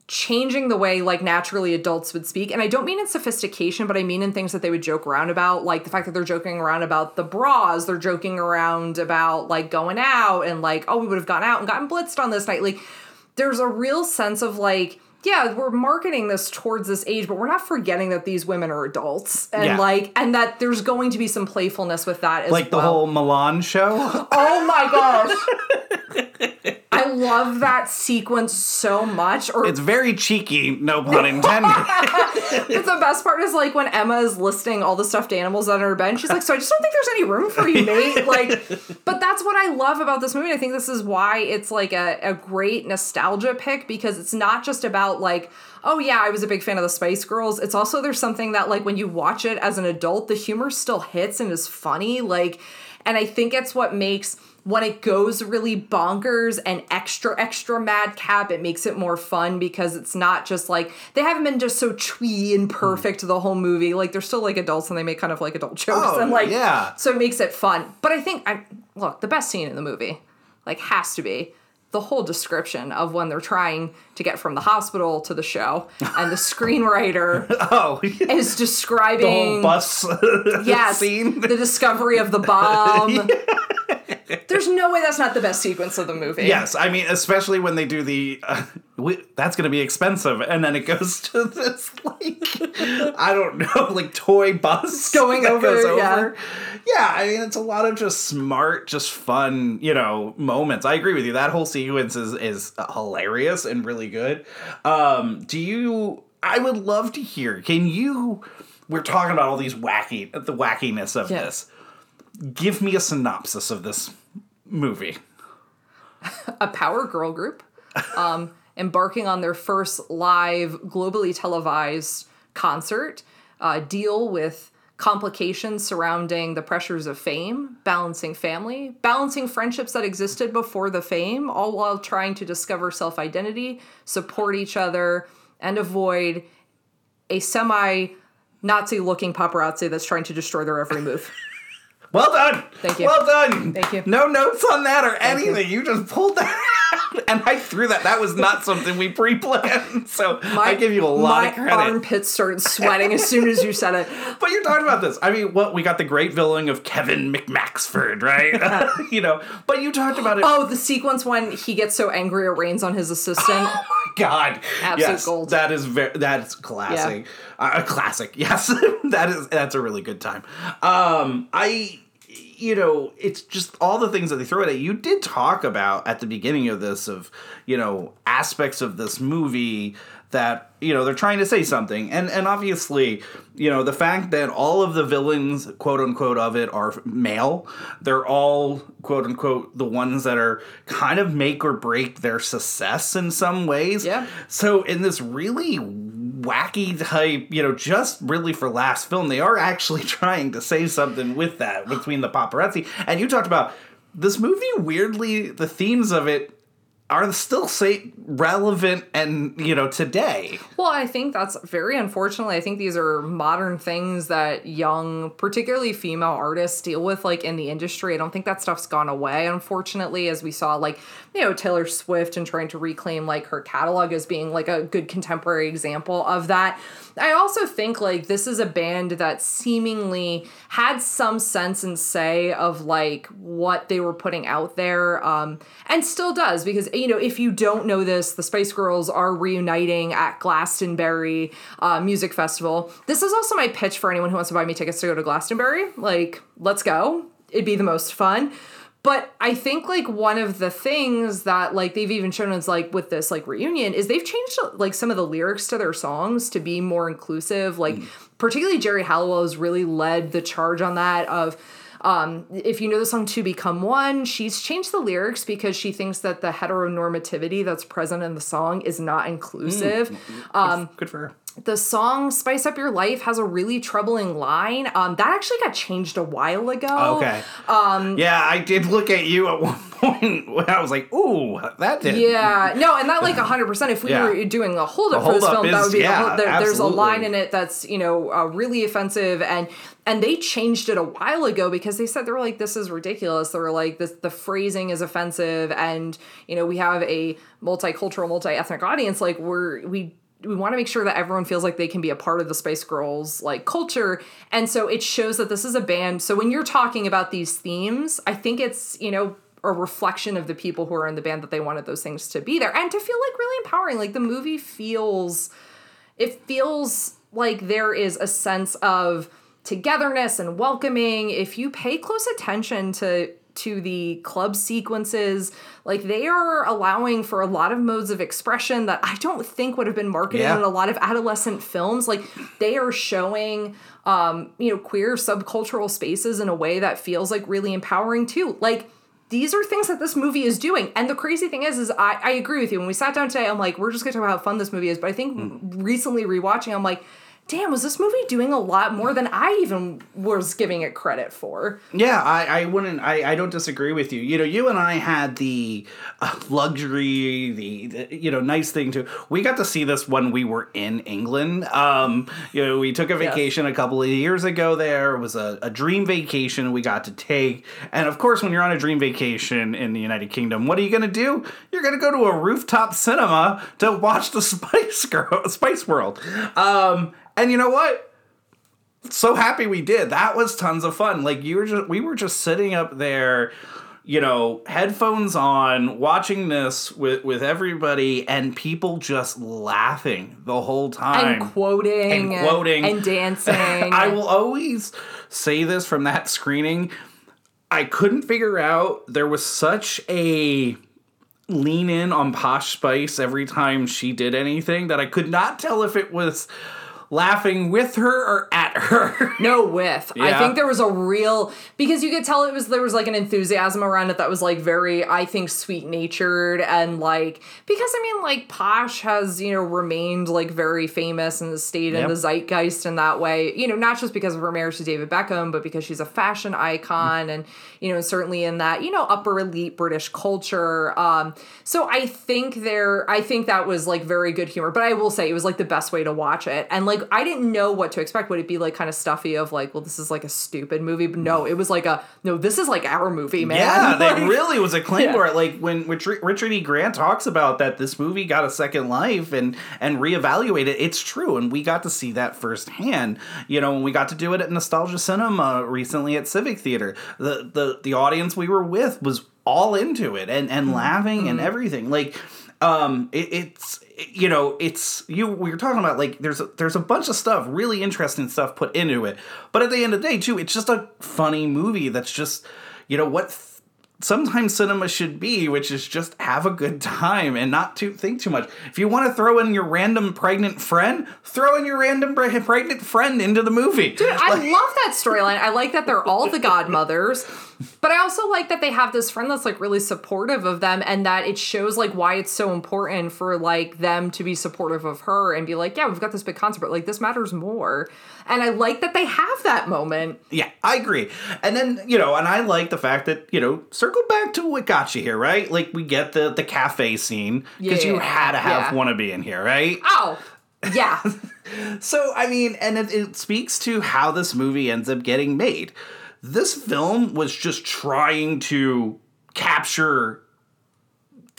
changing the way like naturally adults would speak and i don't mean in sophistication but i mean in things that they would joke around about like the fact that they're joking around about the bras they're joking around about like going out and like oh we would have gone out and gotten blitzed on this night like there's a real sense of like yeah we're marketing this towards this age but we're not forgetting that these women are adults and Yeah. like and that there's going to be some playfulness with that as like the whole Milan show. Oh my gosh. I love that sequence so much. Or It's very cheeky, no pun intended. but the best part is like when Emma is listing all the stuffed animals on her and she's like, "So I just don't think there's any room for you, mate." Like, but that's what I love about this movie. I think this is why it's like a, a great nostalgia pick because it's not just about like, oh yeah, I was a big fan of the Spice Girls. It's also there's something that like when you watch it as an adult, the humor still hits and is funny. Like, and I think it's what makes when it goes really bonkers and extra extra madcap it makes it more fun because it's not just like they haven't been just so twee and perfect the whole movie like they're still like adults and they make kind of like adult jokes Oh, and like yeah. so it makes it fun but i think i look the best scene in the movie like has to be the whole description of when they're trying to get from the hospital to the show and the screenwriter oh, is the describing whole bus yes, scene. the discovery of the bomb. There's no way that's not the best sequence of the movie. Yes, I mean, especially when they do the, uh, we, that's going to be expensive, and then it goes to this like, I don't know, like toy bus Going that over, yeah. Yeah, I mean, it's a lot of just smart, just fun, you know, moments. I agree with you. That whole sequence is is hilarious and really good. Um, do you? I would love to hear. Can you? We're talking about all these wacky, the wackiness of Yeah. this. Give me a synopsis of this movie. A power girl group um, embarking on their first live, globally televised concert uh, deal with complications surrounding the pressures of fame, balancing family, balancing friendships that existed before the fame, all while trying to discover self identity, support each other, and avoid a semi Nazi looking paparazzi that's trying to destroy their every move. Well done. Thank you. Well done. Thank you. No notes on that or you. anything. You. just pulled that out. And I threw that. That was not something we pre-planned. So I give you a lot my of credit. My armpits started sweating as soon as you said it. But you're talking about this. I mean, what we got the great villain of Kevin McMaxford, right? you know, but you talked about it. Oh, the sequence when he gets so angry it rains on his assistant. Oh my god! Absolute yes, gold. That is very. That's classic. Uh, a classic. Yes, that is. That's a really good time. Um, I, you know, it's just all the things that they throw at it. You did talk about at the beginning of this of you know aspects of this movie that you know they're trying to say something and and obviously you know the fact that all of the villains quote unquote of it are male they're all quote unquote the ones that are kind of make or break their success in some ways Yeah. so in this really wacky type you know just really for last film. They are actually trying to say something with that between the paparazzi. And you talked about this movie weirdly the themes of it are still say relevant and you know today Well, I think that's very unfortunately. I think these are modern things that young, particularly female artists, deal with like in the industry. I don't think that stuff's gone away, unfortunately, as we saw like, you know, Taylor Swift and trying to reclaim like her catalog as being like a good contemporary example of that. I also think like this is a band that seemingly had some sense and say of like what they were putting out there um, and still does because you know if you don't know this the spice girls are reuniting at glastonbury uh, music festival. This is also my pitch for anyone who wants to buy me tickets to go to glastonbury. Like let's go. It'd be the most fun but I think like one of the things that like they've even shown us like with this like reunion is they've changed like some of the lyrics to their songs to be more inclusive. Like particularly Geri Halliwell has really led the charge on that of um, if you know the song 2 Become 1, she's changed the lyrics because she thinks that the heteronormativity that's present in the song is not inclusive. Um, good for her the song Spice Up Your Life has a really troubling line. Um, that actually got changed a while ago. Okay. Um, yeah, I did look at you at one point when I was like, "Ooh, that did." Yeah, no, and that like hundred percent. If we Yeah. were doing a hold up for this hold film, that is- would be yeah, whole, there, there's a line in it that's you know uh, really offensive and. And they changed it a while ago because they said they were like, "This is ridiculous." They were like, "This the phrasing is offensive," and you know we have a multicultural, multi-ethnic audience. Like we're we we want to make sure that everyone feels like they can be a part of the Spice Girls like culture. And so it shows that this is a band. So when you're talking about these themes, I think it's, you know, a reflection of the people who are in the band that they wanted those things to be there and to feel like really empowering. Like the movie feels it feels like there is a sense of togetherness and welcoming if you pay close attention to to the club sequences like they are allowing for a lot of modes of expression that i don't think would have been marketed Yeah. in a lot of adolescent films like they are showing um you know queer subcultural spaces in a way that feels like really empowering too like these are things that this movie is doing. And the crazy thing is, is I, I agree with you. When we sat down today, I'm like, we're just gonna talk about how fun this movie is. But I think Hmm. recently rewatching, I'm like, damn, was this movie doing a lot more than I even was giving it credit for? Yeah, I, I wouldn't. I, I don't disagree with you. You know, you and I had the uh, luxury, the, the you know nice thing to. We got to see this when we were in England. Um, you know, we took a vacation a couple of years ago. There it was a, a dream vacation we got to take, and of course, when you're on a dream vacation in the United Kingdom, what are you going to do? You're going to go to a rooftop cinema to watch the Spice Girl, Spice World. Um, and you know what? so happy we did. That was tons of fun. Like you were just we were just sitting up there, you know, headphones on, watching this with with everybody and people just laughing the whole time. And quoting, And quoting. and dancing. I will always say this from that screening. I couldn't figure out there was such a lean in on Posh Spice every time she did anything that I could not tell if it was laughing with her or at her. No with. I think there was a real because you could tell it was there was like an enthusiasm around it that was like very I think sweet natured and like because I mean like Posh has you know remained like very famous and stayed in the zeitgeist in that way. You know not just because of her marriage to David Beckham but because she's a fashion icon and you know certainly in that you know upper elite British culture. Um so I think there I think that was like very good humor. But I will say it was like the best way to watch it. And like I didn't know what to expect would it be like kind of stuffy of like well this is like a stupid movie but no it was like a no this is like our movie man Yeah, Like- that really was a claim Yeah. for it. Like when Richard, Richard E. Grant talks about that this movie got a second life and and reevaluated, it's true, and we got to see that firsthand. You know, when we got to do it at Nostalgia Cinema recently at Civic Theater, the the the audience we were with was all into it and and mm-hmm. laughing and mm-hmm. everything. Like, um, it, it's you know it's you we were talking about like there's a, there's a bunch of stuff really interesting stuff put into it but at the end of the day too it's just a funny movie that's just you know what th- sometimes cinema should be which is just have a good time and not to think too much if you want to throw in your random pregnant friend throw in your random pre- pregnant friend into the movie Dude, I love that storyline. I like that they're all the godmothers. But I also like that they have this friend that's like really supportive of them and that it shows like why it's so important for like them to be supportive of her and be like, yeah, we've got this big concert, but like this matters more. And I like that they have that moment. Yeah, I agree. And then, you know, and I like the fact that, you know, circle back to what got you here, right? Like we get the the cafe scene because you had to have yeah. wannabe in here, right? Oh, yeah. So, I mean, and it, it speaks to how this movie ends up getting made. This film was just trying to capture,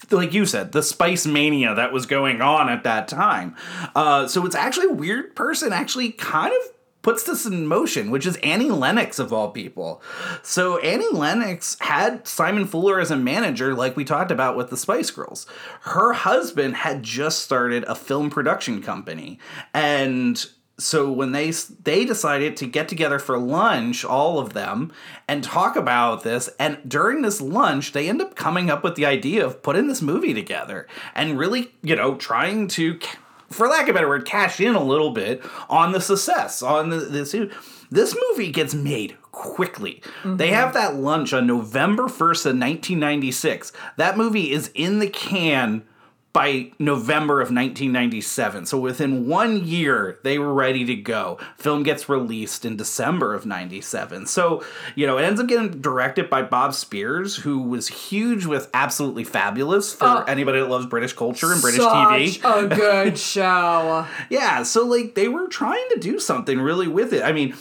like you said, the spice mania that was going on at that time. Uh, so, it's actually a weird person actually kind of puts this in motion, which is Annie Lennox of all people. So Annie Lennox had Simon Fuller as a manager, like we talked about with the Spice Girls. Her husband had just started a film production company, and so when they they decided to get together for lunch, all of them, and talk about this, and during this lunch, they end up coming up with the idea of putting this movie together and really, you know, trying to for lack of a better word, cash in a little bit on the success on the this. This movie gets made quickly. They mm-hmm. have that lunch on November 1st of 1996. That movie is in the can by November of 1997. So within one year, they were ready to go. Film gets released in December of 97. So, you know, it ends up getting directed by Bob Spiers, who was huge with Absolutely Fabulous for Oh. anybody that loves British culture and British Such TV. a good show. Yeah, so like they were trying to do something really with it. I mean,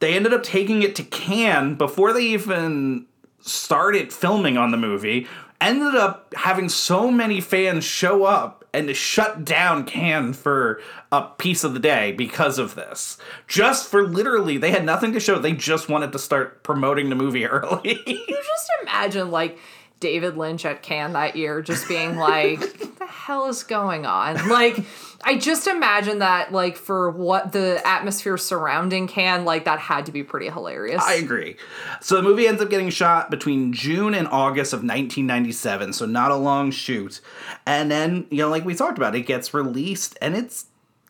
they ended up taking it to Cannes before they even started filming on the movie. Ended up having so many fans show up and to shut down Cannes for a piece of the day because of this. Just for literally, they had nothing to show. They just wanted to start promoting the movie early. You just imagine like David Lynch at Cannes that year just being like, what the hell is going on? Like, I just imagine that, like, for what the atmosphere surrounding Cannes, like, that had to be pretty hilarious. I agree. So the movie ends up getting shot between June and August of 1997, so not a long shoot. And then, you know, like we talked about, it gets released and it's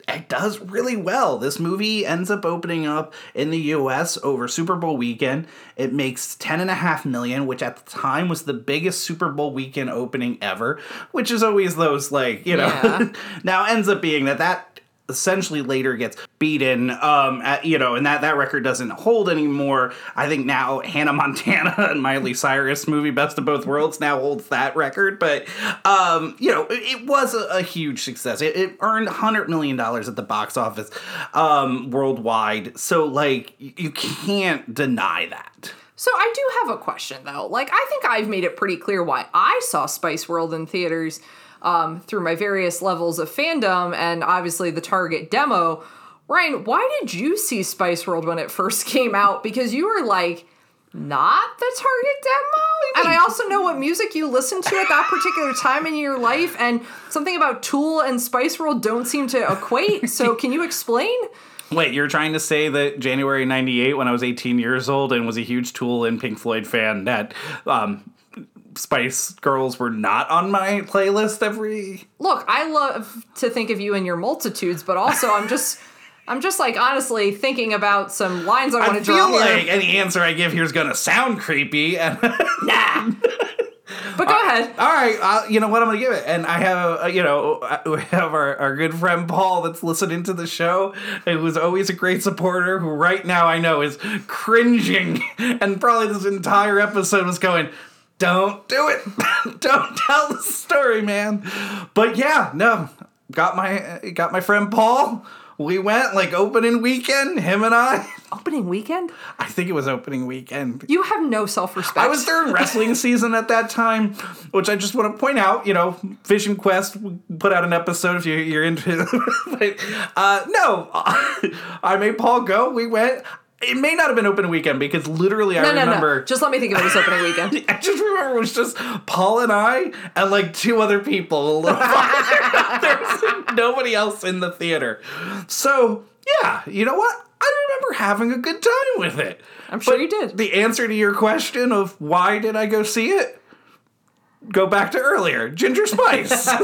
it does really well. This movie ends up opening up in the US over Super Bowl weekend. It makes 10.5 million, which at the time was the biggest Super Bowl weekend opening ever, which is always those like, you know, Yeah. now ends up being that that essentially later gets beaten um at, you know and that that record doesn't hold anymore. I think now hannah montana and miley cyrus movie best of both worlds now holds that record. But um you know it, it was a, a huge success. It, it earned 100 million dollars at the box office um worldwide. So like you can't deny that. So I do have a question though. Like I think I've made it pretty clear why I saw Spice World in theaters um, through my various levels of fandom and obviously the Target demo. Ryan, why did you see Spice World when it first came out? Because you were like not the Target demo. And I also know what music you listened to at that particular time in your life, and something about Tool and Spice World don't seem to equate. So can you explain? Wait, you're trying to say that January 98, when I was 18 years old and was a huge Tool and Pink Floyd fan, that um, Spice Girls were not on my playlist every. look, I love to think of you and your multitudes, but also I'm just I'm just like honestly thinking about some lines I want to draw. I feel like here. any answer I give here is going to sound creepy. And Nah. But go ahead. all right, uh, you know what I'm going to give it. And I have, uh, you know, uh, we have our, our good friend Paul that's listening to the show, who was always a great supporter, who right now I know is cringing, and probably this entire episode was going. Don't do it. Don't tell the story, man. But yeah, no. Got my got my friend Paul. We went like opening weekend, him and I. Opening weekend? I think it was opening weekend. You have no self-respect. I was during wrestling season at that time, which I just want to point out. You know, Vision Quest put out an episode if you're, you're into it. but, uh, no, I made Paul go. We went. It may not have been open weekend because literally I no, no, remember. no. Just let me think of it as opening weekend. I just remember it was just Paul and I and like two other people. a little farther. There's nobody else in the theater. So yeah, you know what? I remember having a good time with it. I'm sure But you did. The answer to your question of why did I go see it? Go back to earlier. Ginger Spice.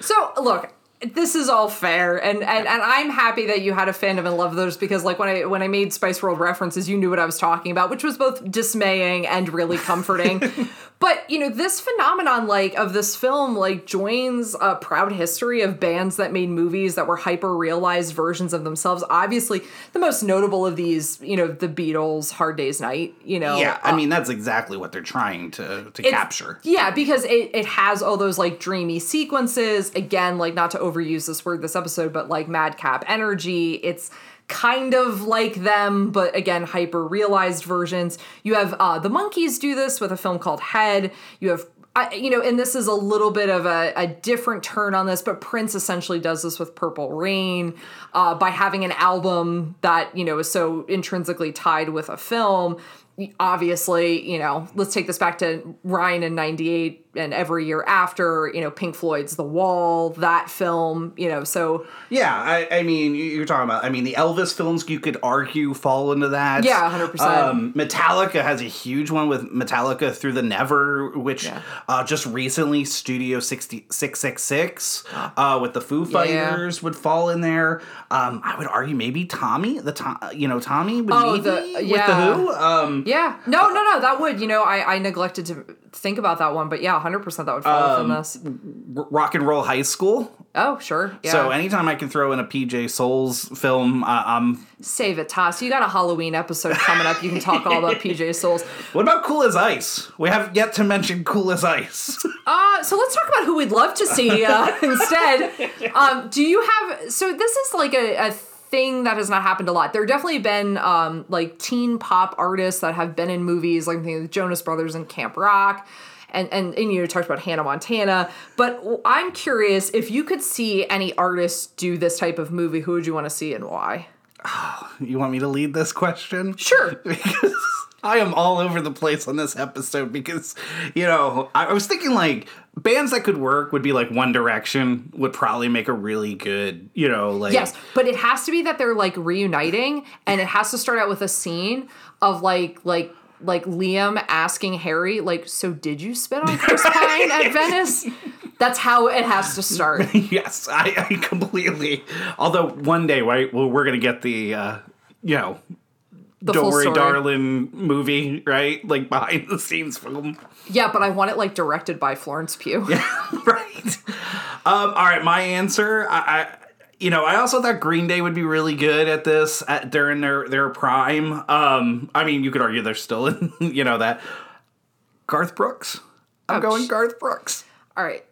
So look, this is all fair and, and and I'm happy that you had a fandom and love those because like when I when I made Spice World references you knew what I was talking about which was both dismaying and really comforting but you know this phenomenon like of this film like joins a proud history of bands that made movies that were hyper realized versions of themselves obviously the most notable of these you know the Beatles Hard Day's Night you know Yeah, I uh, mean that's exactly what they're trying to to capture. Yeah, because it, it has all those like dreamy sequences. Again, like not to overuse this word this episode, but like madcap energy. It's kind of like them, but again, hyper realized versions. You have uh, the Monkees do this with a film called Head. You have I, you know, and this is a little bit of a, a different turn on this, but Prince essentially does this with Purple Rain uh, by having an album that, you know, is so intrinsically tied with a film obviously, you know, let's take this back to Ryan in 98 and every year after, you know, Pink Floyd's The Wall, that film, you know, so Yeah, I, I mean, you- you're talking about. I mean, the Elvis films you could argue fall into that. Yeah, 100%. Um, Metallica has a huge one with Metallica Through the Never, which Yeah. uh, just recently Studio 666 uh, with the Foo Fighters would fall in there. Um, I would argue maybe Tommy, the Tom, you know, Tommy would Oh, the- with yeah. the Who. Um, yeah. No, no, no, that would, you know, I, I neglected to think about that one, but yeah, 100% that would fall Um, within this. R- Rock and Roll High School. Oh, sure. Yeah. So anytime I can throw in a PJ Soles film, uh, I'm Save it, Toss. You got a Halloween episode coming up. You can talk all about PJ Soles. What about Cool as Ice? We have yet to mention Cool as Ice. Uh, so let's talk about who we'd love to see uh, instead. Um, do you have? So this is like a, a thing that has not happened a lot. There have definitely been um, like teen pop artists that have been in movies, like I'm thinking of the Jonas Brothers and Camp Rock. And, and, and you talked about Hannah Montana, but I'm curious if you could see any artists do this type of movie, who would you want to see and why? you want me to lead this question? Sure. Because I am all over the place on this episode because, you know, I was thinking like bands that could work would be like One Direction would probably make a really good, you know, like Yes, but it has to be that they're like reuniting, and it has to start out with a scene of like like like Liam asking Harry, like, so did you spit on Chris Pine at Venice? That's how it has to start. yes, I, I completely. Although one day, right, well, we're gonna get the, uh, you know, The story. darling movie, right? Like behind the scenes film. Yeah, but I want it like directed by Florence Pugh. Yeah, right. Um, all right, my answer. I, I, you know, I also thought Green Day would be really good at this at during their their prime. Um, I mean, you could argue they're still in, you know, that. Garth Brooks. I'm Ouch. going Garth Brooks. All right.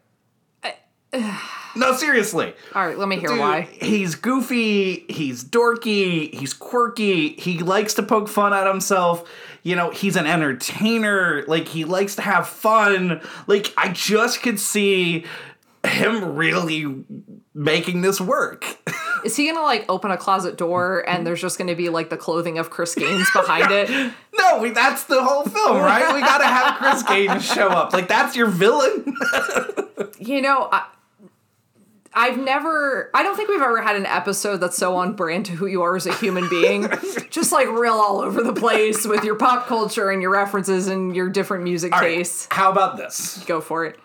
No, seriously. All right, let me hear Dude, why. He's goofy, he's dorky, he's quirky, he likes to poke fun at himself. You know, he's an entertainer, like he likes to have fun. Like I just could see him really making this work. Is he gonna like open a closet door and there's just gonna be like the clothing of Chris Gaines behind it? no, we, that's the whole film, right? We got to have Chris Gaines show up. Like that's your villain. You know, I, I've never, I don't think we've ever had an episode that's so on brand to who you are as a human being. Just like real all over the place with your pop culture and your references and your different music All right, tastes. How about this? Go for it.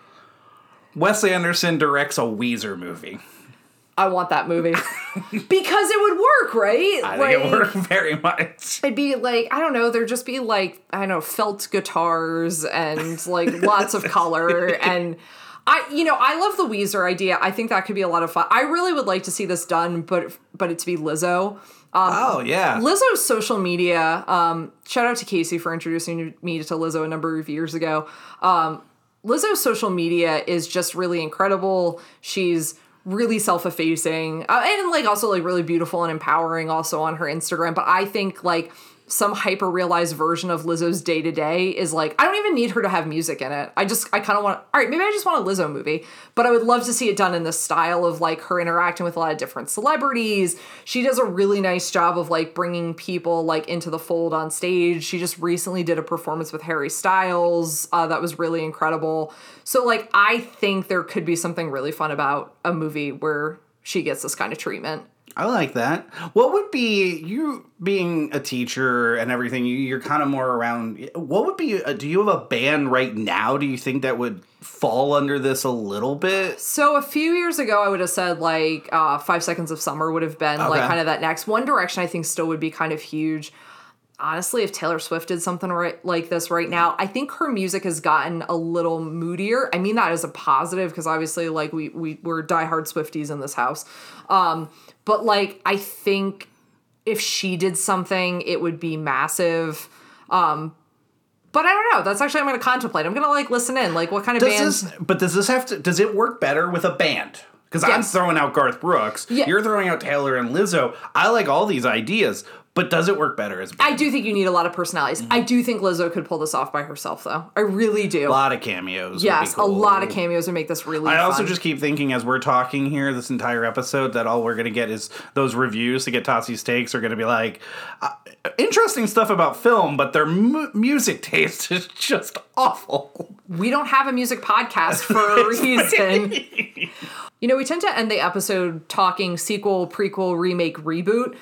Wes Anderson directs a Weezer movie. I want that movie because it would work, right? I think it worked very much. It'd be like I don't know. There'd just be like I don't know felt guitars and like lots of color and. I you know I love the Weezer idea. I think that could be a lot of fun. I really would like to see this done, but but it to be Lizzo. Oh yeah. Lizzo's social media. Um, shout out to Casey for introducing me to Lizzo a number of years ago. Um, Lizzo's social media is just really incredible. She's really self-effacing uh, and like also like really beautiful and empowering also on her Instagram. But I think like some hyper realized version of Lizzo's day to day is like I don't even need her to have music in it. I just I kind of want all right maybe I just want a Lizzo movie, but I would love to see it done in the style of like her interacting with a lot of different celebrities. She does a really nice job of like bringing people like into the fold on stage. She just recently did a performance with Harry Styles uh, that was really incredible. So like I think there could be something really fun about a movie where she gets this kind of treatment. I like that. What would be you being a teacher and everything? You, you're kind of more around. What would be? Do you have a band right now? Do you think that would fall under this a little bit? So a few years ago, I would have said like uh, Five Seconds of Summer would have been like kind of that next. One Direction, I think, still would be kind of huge. Honestly, if Taylor Swift did something right like this right now, I think her music has gotten a little moodier. I mean that as a positive because obviously, like we we we're diehard Swifties in this house. Um, but like I think if she did something, it would be massive. Um, but I don't know. That's actually I'm going to contemplate. I'm going to like listen in. Like, what kind of Does bands? this? But does this have to? Does it work better with a band? Because I'm throwing out Garth Brooks. Yeah. You're throwing out Taylor and Lizzo. I like all these ideas, but does it work better as? I do think you need a lot of personalities. I do think Lizzo could pull this off by herself, though. I really do. a lot of cameos. would be yes, a lot of cameos would make this really. I also just keep thinking as we're talking here, this entire episode, that all we're going to get is those reviews to get Tossi's takes are going to be like uh, interesting stuff about film, but their mu- music taste is just awful. we don't have a music podcast for a reason. you know, we tend to end the episode talking sequel, prequel, remake, reboot.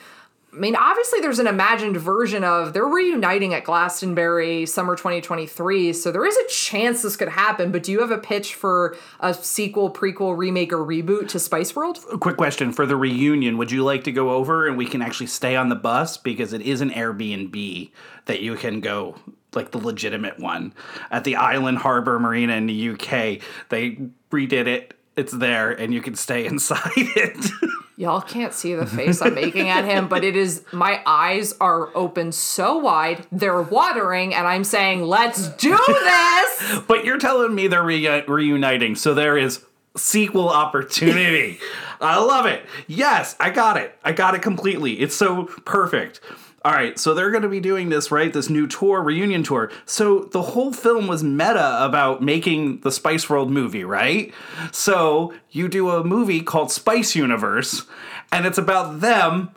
I mean, obviously, there's an imagined version of they're reuniting at Glastonbury summer 2023, so there is a chance this could happen. But do you have a pitch for a sequel, prequel, remake, or reboot to Spice World? Quick question for the reunion: Would you like to go over and we can actually stay on the bus because it is an Airbnb that you can go. Like the legitimate one at the Island Harbor Marina in the UK. They redid it. It's there, and you can stay inside it. Y'all can't see the face I'm making at him, but it is my eyes are open so wide, they're watering, and I'm saying, let's do this! But you're telling me they're re- reuniting, so there is sequel opportunity. I love it. Yes, I got it. I got it completely. It's so perfect. All right, so they're going to be doing this, right? This new tour, reunion tour. So the whole film was meta about making the Spice World movie, right? So you do a movie called Spice Universe, and it's about them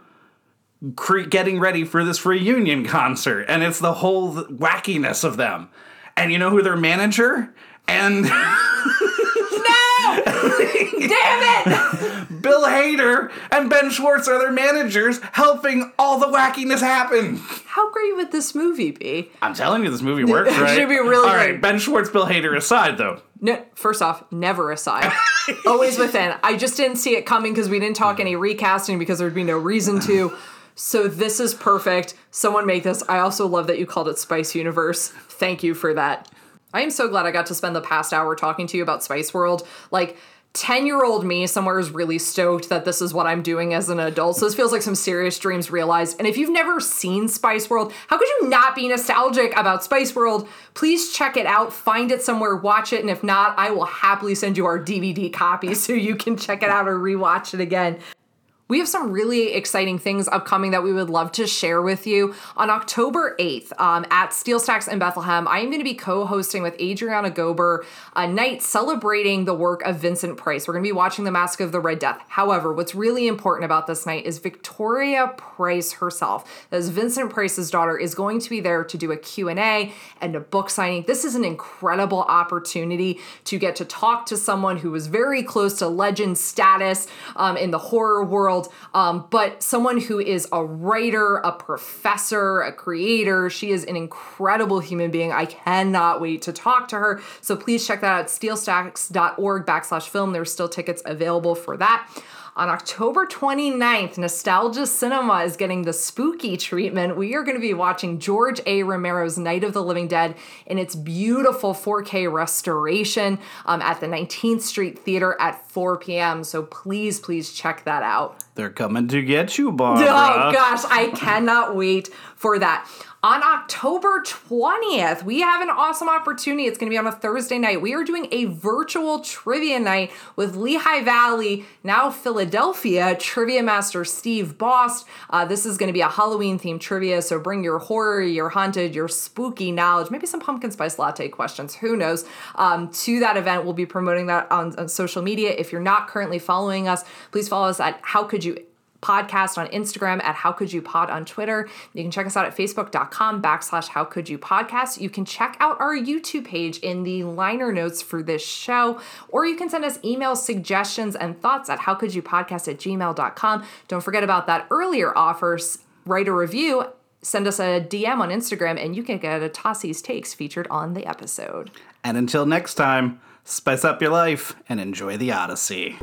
cre- getting ready for this reunion concert, and it's the whole wackiness of them. And you know who their manager and Damn it! Bill Hader and Ben Schwartz are their managers, helping all the wackiness happen. How great would this movie be? I'm telling you, this movie works, It should be really All right, great. Ben Schwartz, Bill Hader aside, though. No, first off, never aside. Always within. I just didn't see it coming because we didn't talk any recasting because there'd be no reason to. So this is perfect. Someone make this. I also love that you called it Spice Universe. Thank you for that. I am so glad I got to spend the past hour talking to you about Spice World. Like, 10 year old me somewhere is really stoked that this is what I'm doing as an adult. So this feels like some serious dreams realized. And if you've never seen Spice World, how could you not be nostalgic about Spice World? Please check it out, find it somewhere, watch it. And if not, I will happily send you our DVD copy so you can check it out or rewatch it again. We have some really exciting things upcoming that we would love to share with you. On October 8th um, at Steel Stacks in Bethlehem, I am going to be co hosting with Adriana Gober a night celebrating the work of Vincent Price. We're going to be watching The Mask of the Red Death. However, what's really important about this night is Victoria Price herself, as Vincent Price's daughter, is going to be there to do a Q&A and a book signing. This is an incredible opportunity to get to talk to someone who was very close to legend status um, in the horror world, um, but someone who is a writer, a professor, a creator. She is an incredible human being. I cannot wait to talk to her. So please check that out, steelstacks.org backslash film. There's still tickets available for that. On October 29th, Nostalgia Cinema is getting the spooky treatment. We are going to be watching George A. Romero's Night of the Living Dead in its beautiful 4K restoration um, at the 19th Street Theater at 4 p.m. So please, please check that out. They're coming to get you, Barbara. Oh gosh, I cannot wait for that. On October 20th, we have an awesome opportunity. It's going to be on a Thursday night. We are doing a virtual trivia night with Lehigh Valley, now Philadelphia, trivia master Steve Bost. Uh, this is going to be a Halloween themed trivia, so bring your horror, your haunted, your spooky knowledge, maybe some pumpkin spice latte questions, who knows, um, to that event. We'll be promoting that on, on social media. If you're not currently following us, please follow us at How Could You podcast on Instagram at How Could You Pod on Twitter. You can check us out at facebook.com backslash How Could You Podcast. You can check out our YouTube page in the liner notes for this show, or you can send us email suggestions and thoughts at How Could You Podcast at gmail.com. Don't forget about that earlier offer. Write a review send us a DM on Instagram and you can get a Tossi's Takes featured on the episode. And until next time, spice up your life and enjoy the Odyssey.